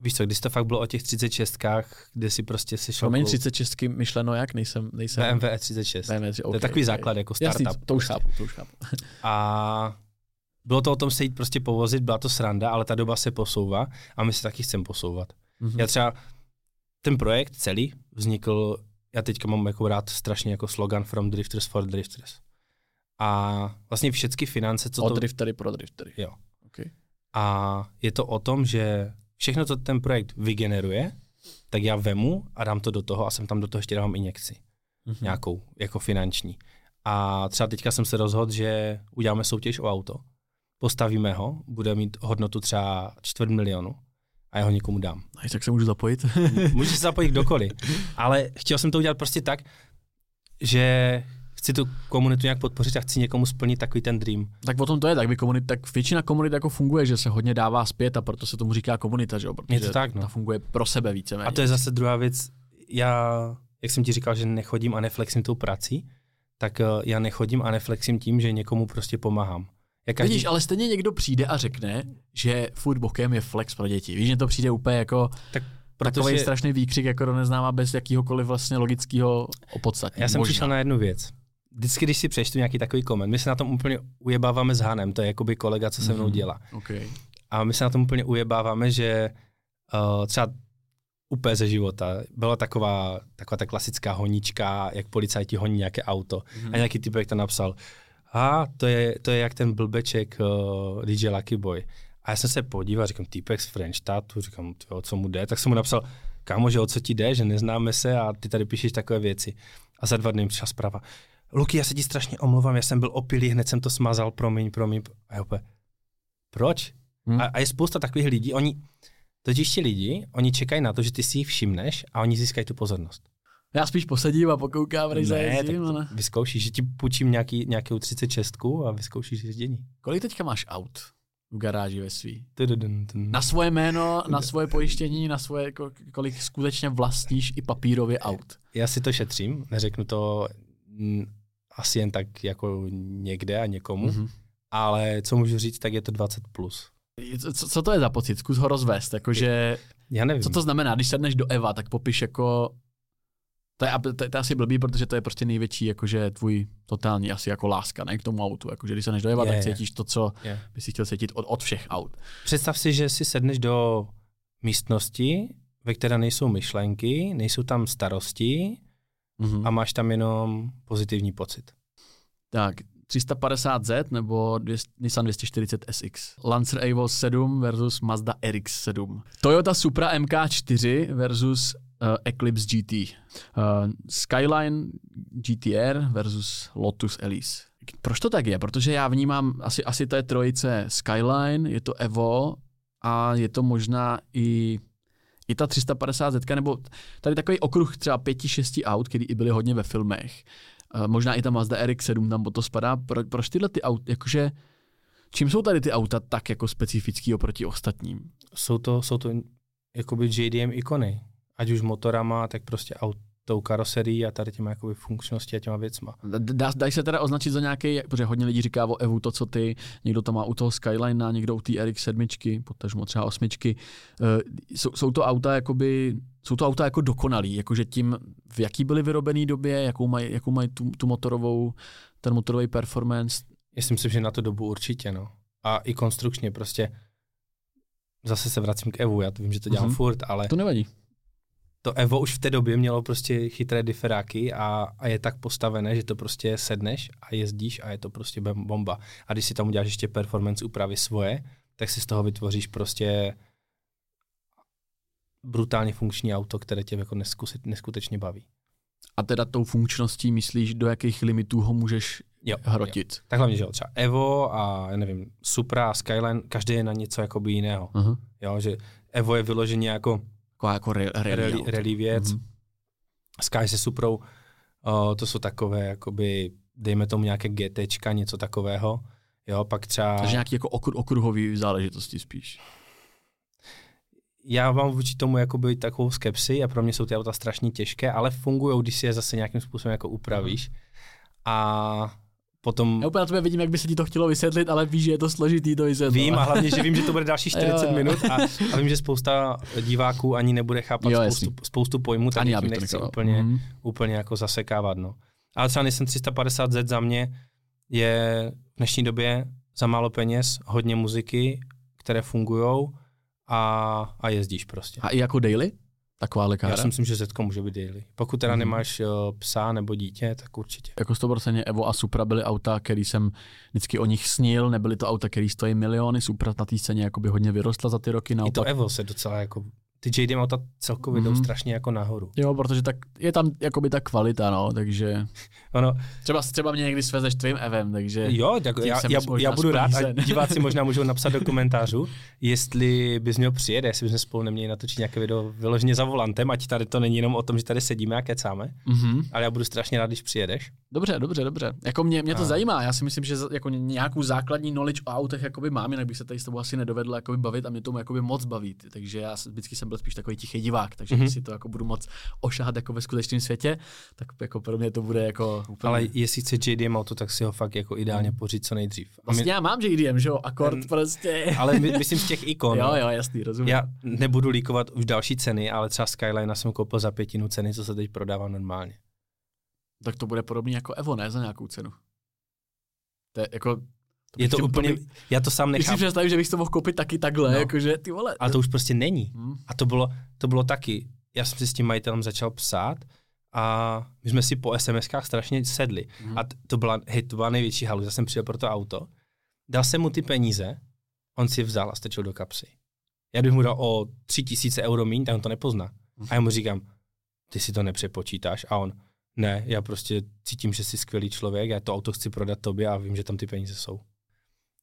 Víš co, když to fakt bylo o těch 36, kde si prostě si šel... Promiň 36 myšleno jak? Nejsem, nejsem... BMW E36. BMW, okay, to je takový okay. základ jako startup. Jasný, to už prostě. chápu, to už chápu. [laughs] A bylo to o tom se jít prostě povozit, byla to sranda, ale ta doba se posouvá a my se taky chceme posouvat. Mm-hmm. Já třeba, ten projekt celý vznikl já teďka mám jako rád strašně jako slogan From Drifters for Drifters. A vlastně všechny finance, co Od to... driftery pro driftery. Jo. Okay. A je to o tom, že všechno, co ten projekt vygeneruje, tak já vemu a dám to do toho a jsem tam do toho ještě dávám injekci. Mhm. Nějakou, jako finanční. A třeba teďka jsem se rozhodl, že uděláme soutěž o auto. Postavíme ho, bude mít hodnotu třeba čtvrt milionu a já ho někomu dám. A tak se můžu zapojit? Může se zapojit kdokoliv. Ale chtěl jsem to udělat prostě tak, že chci tu komunitu nějak podpořit a chci někomu splnit takový ten dream. tak o tom to je, tak, by komunit, tak většina komunit jako funguje, že se hodně dává zpět a proto se tomu říká komunita, že jo? Protože Je to tak, no. ta funguje pro sebe víceméně. A to je zase druhá věc. Já, jak jsem ti říkal, že nechodím a neflexím tou prací, tak eh, já nechodím a neflexím tím, že někomu prostě pomáhám. Já každý, Vidíš, ale stejně někdo přijde a řekne, že food bokem je flex pro děti. Víš, že to přijde úplně jako tak takový protože strašný výkřik, jako to neznámá bez jakýhokoliv vlastně logického opodstatnění. já jsem Možná. přišel na jednu věc. Vždycky, když si přečtu nějaký takový koment, my se na tom úplně ujebáváme s Hanem, to je jakoby kolega, co se mnou Mhm. dělá. Okay. A my se na tom úplně ujebáváme, že uh, třeba úplně ze života byla taková, taková ta klasická honička, jak policajti honí nějaké auto. Mhm. A nějaký typek to napsal, a to je, to je jak ten blbeček uh, DJ Lucky Boy. A já jsem se podíval, říkám, týpek z Frenštatu, říkám, tyjo, co mu jde, tak jsem mu napsal, kámo, že o co ti jde, že neznáme se a ty tady píšeš takové věci. A za dva dny přišla zpráva, Luky, já se ti strašně omlouvám, já jsem byl opilý, hned jsem to smazal, promiň, promiň. A já úplně, proč? Hmm. A, a je spousta takových lidí, oni, totiž ti lidi, oni čekají na to, že ty si jich všimneš a oni získají tu pozornost. Já spíš posedím a pokoukám, než Ne, zajezdím, tak ale... Vyzkoušíš, že ti půjčím nějaký, nějakou 36 a vyzkoušíš jezdění. Kolik teďka máš aut v garáži ve svý? Na svoje jméno, na [laughs] svoje pojištění, na svoje, ko- kolik skutečně vlastníš i papírově aut. Já si to šetřím, neřeknu to asi jen tak jako někde a někomu, mm-hmm. Mhm. ale co můžu říct, tak je to 20+. Plus. Co, co to je za pocit? Zkus ho rozvést. Jakože, Já nevím. co to znamená? Když sedneš do Eva, tak popiš jako... To je, to, je, to je asi blbý, protože to je prostě největší, jakože tvůj totální asi jako láska, ne k tomu autu. Jakože když sedneš do Eva, Je, tak je. cítíš to, co Je. by si chtěl cítit od, od všech aut. Představ si, že si sedneš do místnosti, ve které nejsou myšlenky, nejsou tam starosti Mhm. a máš tam jenom pozitivní pocit. Tak, 350Z nebo 200, Nissan 240 SX. Lancer Evo 7 versus Mazda RX-7. Toyota Supra MK4 versus uh, Eclipse GT. Uh, Skyline GTR versus Lotus Elise. Proč to tak je? Protože já vnímám, asi, asi to je trojice Skyline, je to Evo a je to možná i i ta 350 Z, nebo tady takový okruh třeba pěti, šesti aut, který i byly hodně ve filmech. Uh, možná i ta Mazda RX-7 tam to spadá. Pro, proč tyhle ty auta, jakože, čím jsou tady ty auta tak jako specifický oproti ostatním? Jsou to, jsou to jakoby JDM ikony. Ať už motorama, tak prostě autou karoserií a tady těma jakoby funkčností a těma věcma. Dá, dají se teda označit za nějaký, protože hodně lidí říká o Evu to, co ty, někdo to má u toho Skyline, někdo u té RX-7, potažmo třeba osmičky. Uh, jsou, jsou, to auta jakoby, jsou to auta jako dokonalý, jakože tím, v jaký byly vyrobený době, jakou mají, jakou mají tu, tu motorovou, ten motorový performance. Já si myslím, že na tu dobu určitě, no. A i konstrukčně prostě zase se vracím k Evu, já to vím, že to dělám Mhm. mm-hmm. furt, ale To nevadí. To Evo už v té době mělo prostě chytré diferáky a, a je tak postavené, že to prostě sedneš a jezdíš a je to prostě bom- bomba. A když si tam uděláš ještě performance úpravy svoje, tak si z toho vytvoříš prostě brutálně funkční auto, které tě jako neskusit, neskutečně baví. A teda tou funkčností myslíš, do jakých limitů ho můžeš Jo, hrotit? Jo. Tak hlavně, že jo, třeba Evo a já nevím, Supra a Skyline, každý je na něco jakoby jiného. Aha. Jo, že Evo je vyloženě jako Taková jako re, rally, rally, rally věc. Mhm. Sky se Suprou, uh, to jsou takové, jakoby, dejme tomu nějaké GTčka, něco takového. Jo, pak třeba... Takže nějaký jako okru, okruhový záležitosti spíš. Já mám vůči tomu jakoby takovou skepsi a pro mě jsou ty auta strašně těžké, ale fungují, když si je zase nějakým způsobem jako upravíš. A potom... Já úplně na tebe vidím, jak by se ti to chtělo vysvětlit, ale víš, že je to složitý to vysvětlit. Vím a hlavně, že vím, že to bude další 40 [laughs] Jo, jo. minut a, a vím, že spousta diváků ani nebude chápat Jo, spoustu, spoustu pojmů, tak Ani tím nechci nechal. úplně, Mhm. úplně jako zasekávat. No. Ale třeba Nissan 350Z za mě je v dnešní době za málo peněz, hodně muziky, které fungují a, a jezdíš prostě. A i jako daily? Taková lekára? Já si myslím, že Zetko může být daily. Pokud teda Mhm. nemáš uh, psa nebo dítě, tak určitě. Jako 100% Evo a Supra byly auta, který jsem vždycky o nich snil, nebyly to auta, které stojí miliony, Supra na té scéně jakoby hodně vyrostla za ty roky, I to naopak. Evo se docela jako, ty JD auta celkově jdou Mhm. strašně jako nahoru. Jo, protože tak, je tam jakoby ta kvalita, no, takže [laughs] Ono, třeba, třeba mě někdy svezeš tvým Evem, takže jo, tak já, já, já budu rád a [laughs] diváci možná můžou napsat do [laughs] komentářů, jestli bys měl přijet, jestli bychom spolu neměli natočit nějaké video vyloženě za volantem, ať tady to není jenom o tom, že tady sedíme a kecáme, Mhm. ale já budu strašně rád, když přijedeš. Dobře, dobře, dobře. Jako mě, mě to A- zajímá, já si myslím, že jako nějakou základní knowledge o autech jakoby mám, jinak bych se tady s tebou asi nedovedl jakoby bavit a mě tomu jakoby moc baví. Takže já vždycky jsem byl spíš takový tichý divák, takže Mhm. když si to jako budu moc ošahat jako ve skutečném světě, tak jako pro mě to bude jako úplně... Ale jestli chce JDM auto, tak si ho fakt jako ideálně pořídit co nejdřív. A Vlastně já mám JDM, že jo, akord Ten- prostě. ale my, myslím z těch ikon. jo, jo, jasný, rozumím. Já nebudu líkovat už další ceny, ale třeba Skyline jsem koupil za pětinu ceny, co se teď prodává normálně. Tak to bude podobný jako Evo, ne za nějakou cenu. To je jako... Je to úplně, bych- já to sám Když si nechápu, představím, že bych to mohl koupit taky takhle, No. jakože ty vole. ale to už prostě není. Hm. A to bylo, to bylo taky, já jsem si s tím majitelem začal psát a my jsme si po SMS-kách strašně sedli. Mhm. A to byla, hej, to byla největší halu, já jsem přijel pro to auto, dal jsem mu ty peníze, on si je vzal a strčil do kapsy. Já bych mu dal o tři tisíce euro míň, tak on to nepozná. A já mu říkám, ty si to nepřepočítáš a on, ne, já prostě cítím, že jsi skvělý člověk, já to auto chci prodat tobě a vím, že tam ty peníze jsou.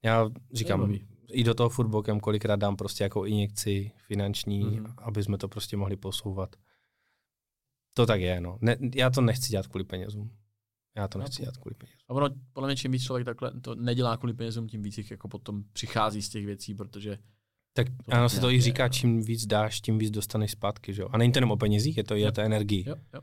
Já říkám, i do toho furt bokem kolikrát dám prostě jako injekci finanční, Mhm. mm. aby jsme to prostě mohli posouvat. To tak je, no. Ne, já to nechci dělat kvůli penězům. Já to nechci dělat kvůli penězům. A ono, podle mě, čím víc člověk takhle to nedělá kvůli penězům, tím víc jich jako potom přichází z těch věcí, protože Tak To ano, se to i říká, no. čím víc dáš, tím víc dostaneš zpátky, že jo. A není to jenom o penězích, je to i o té energii. jo, jo.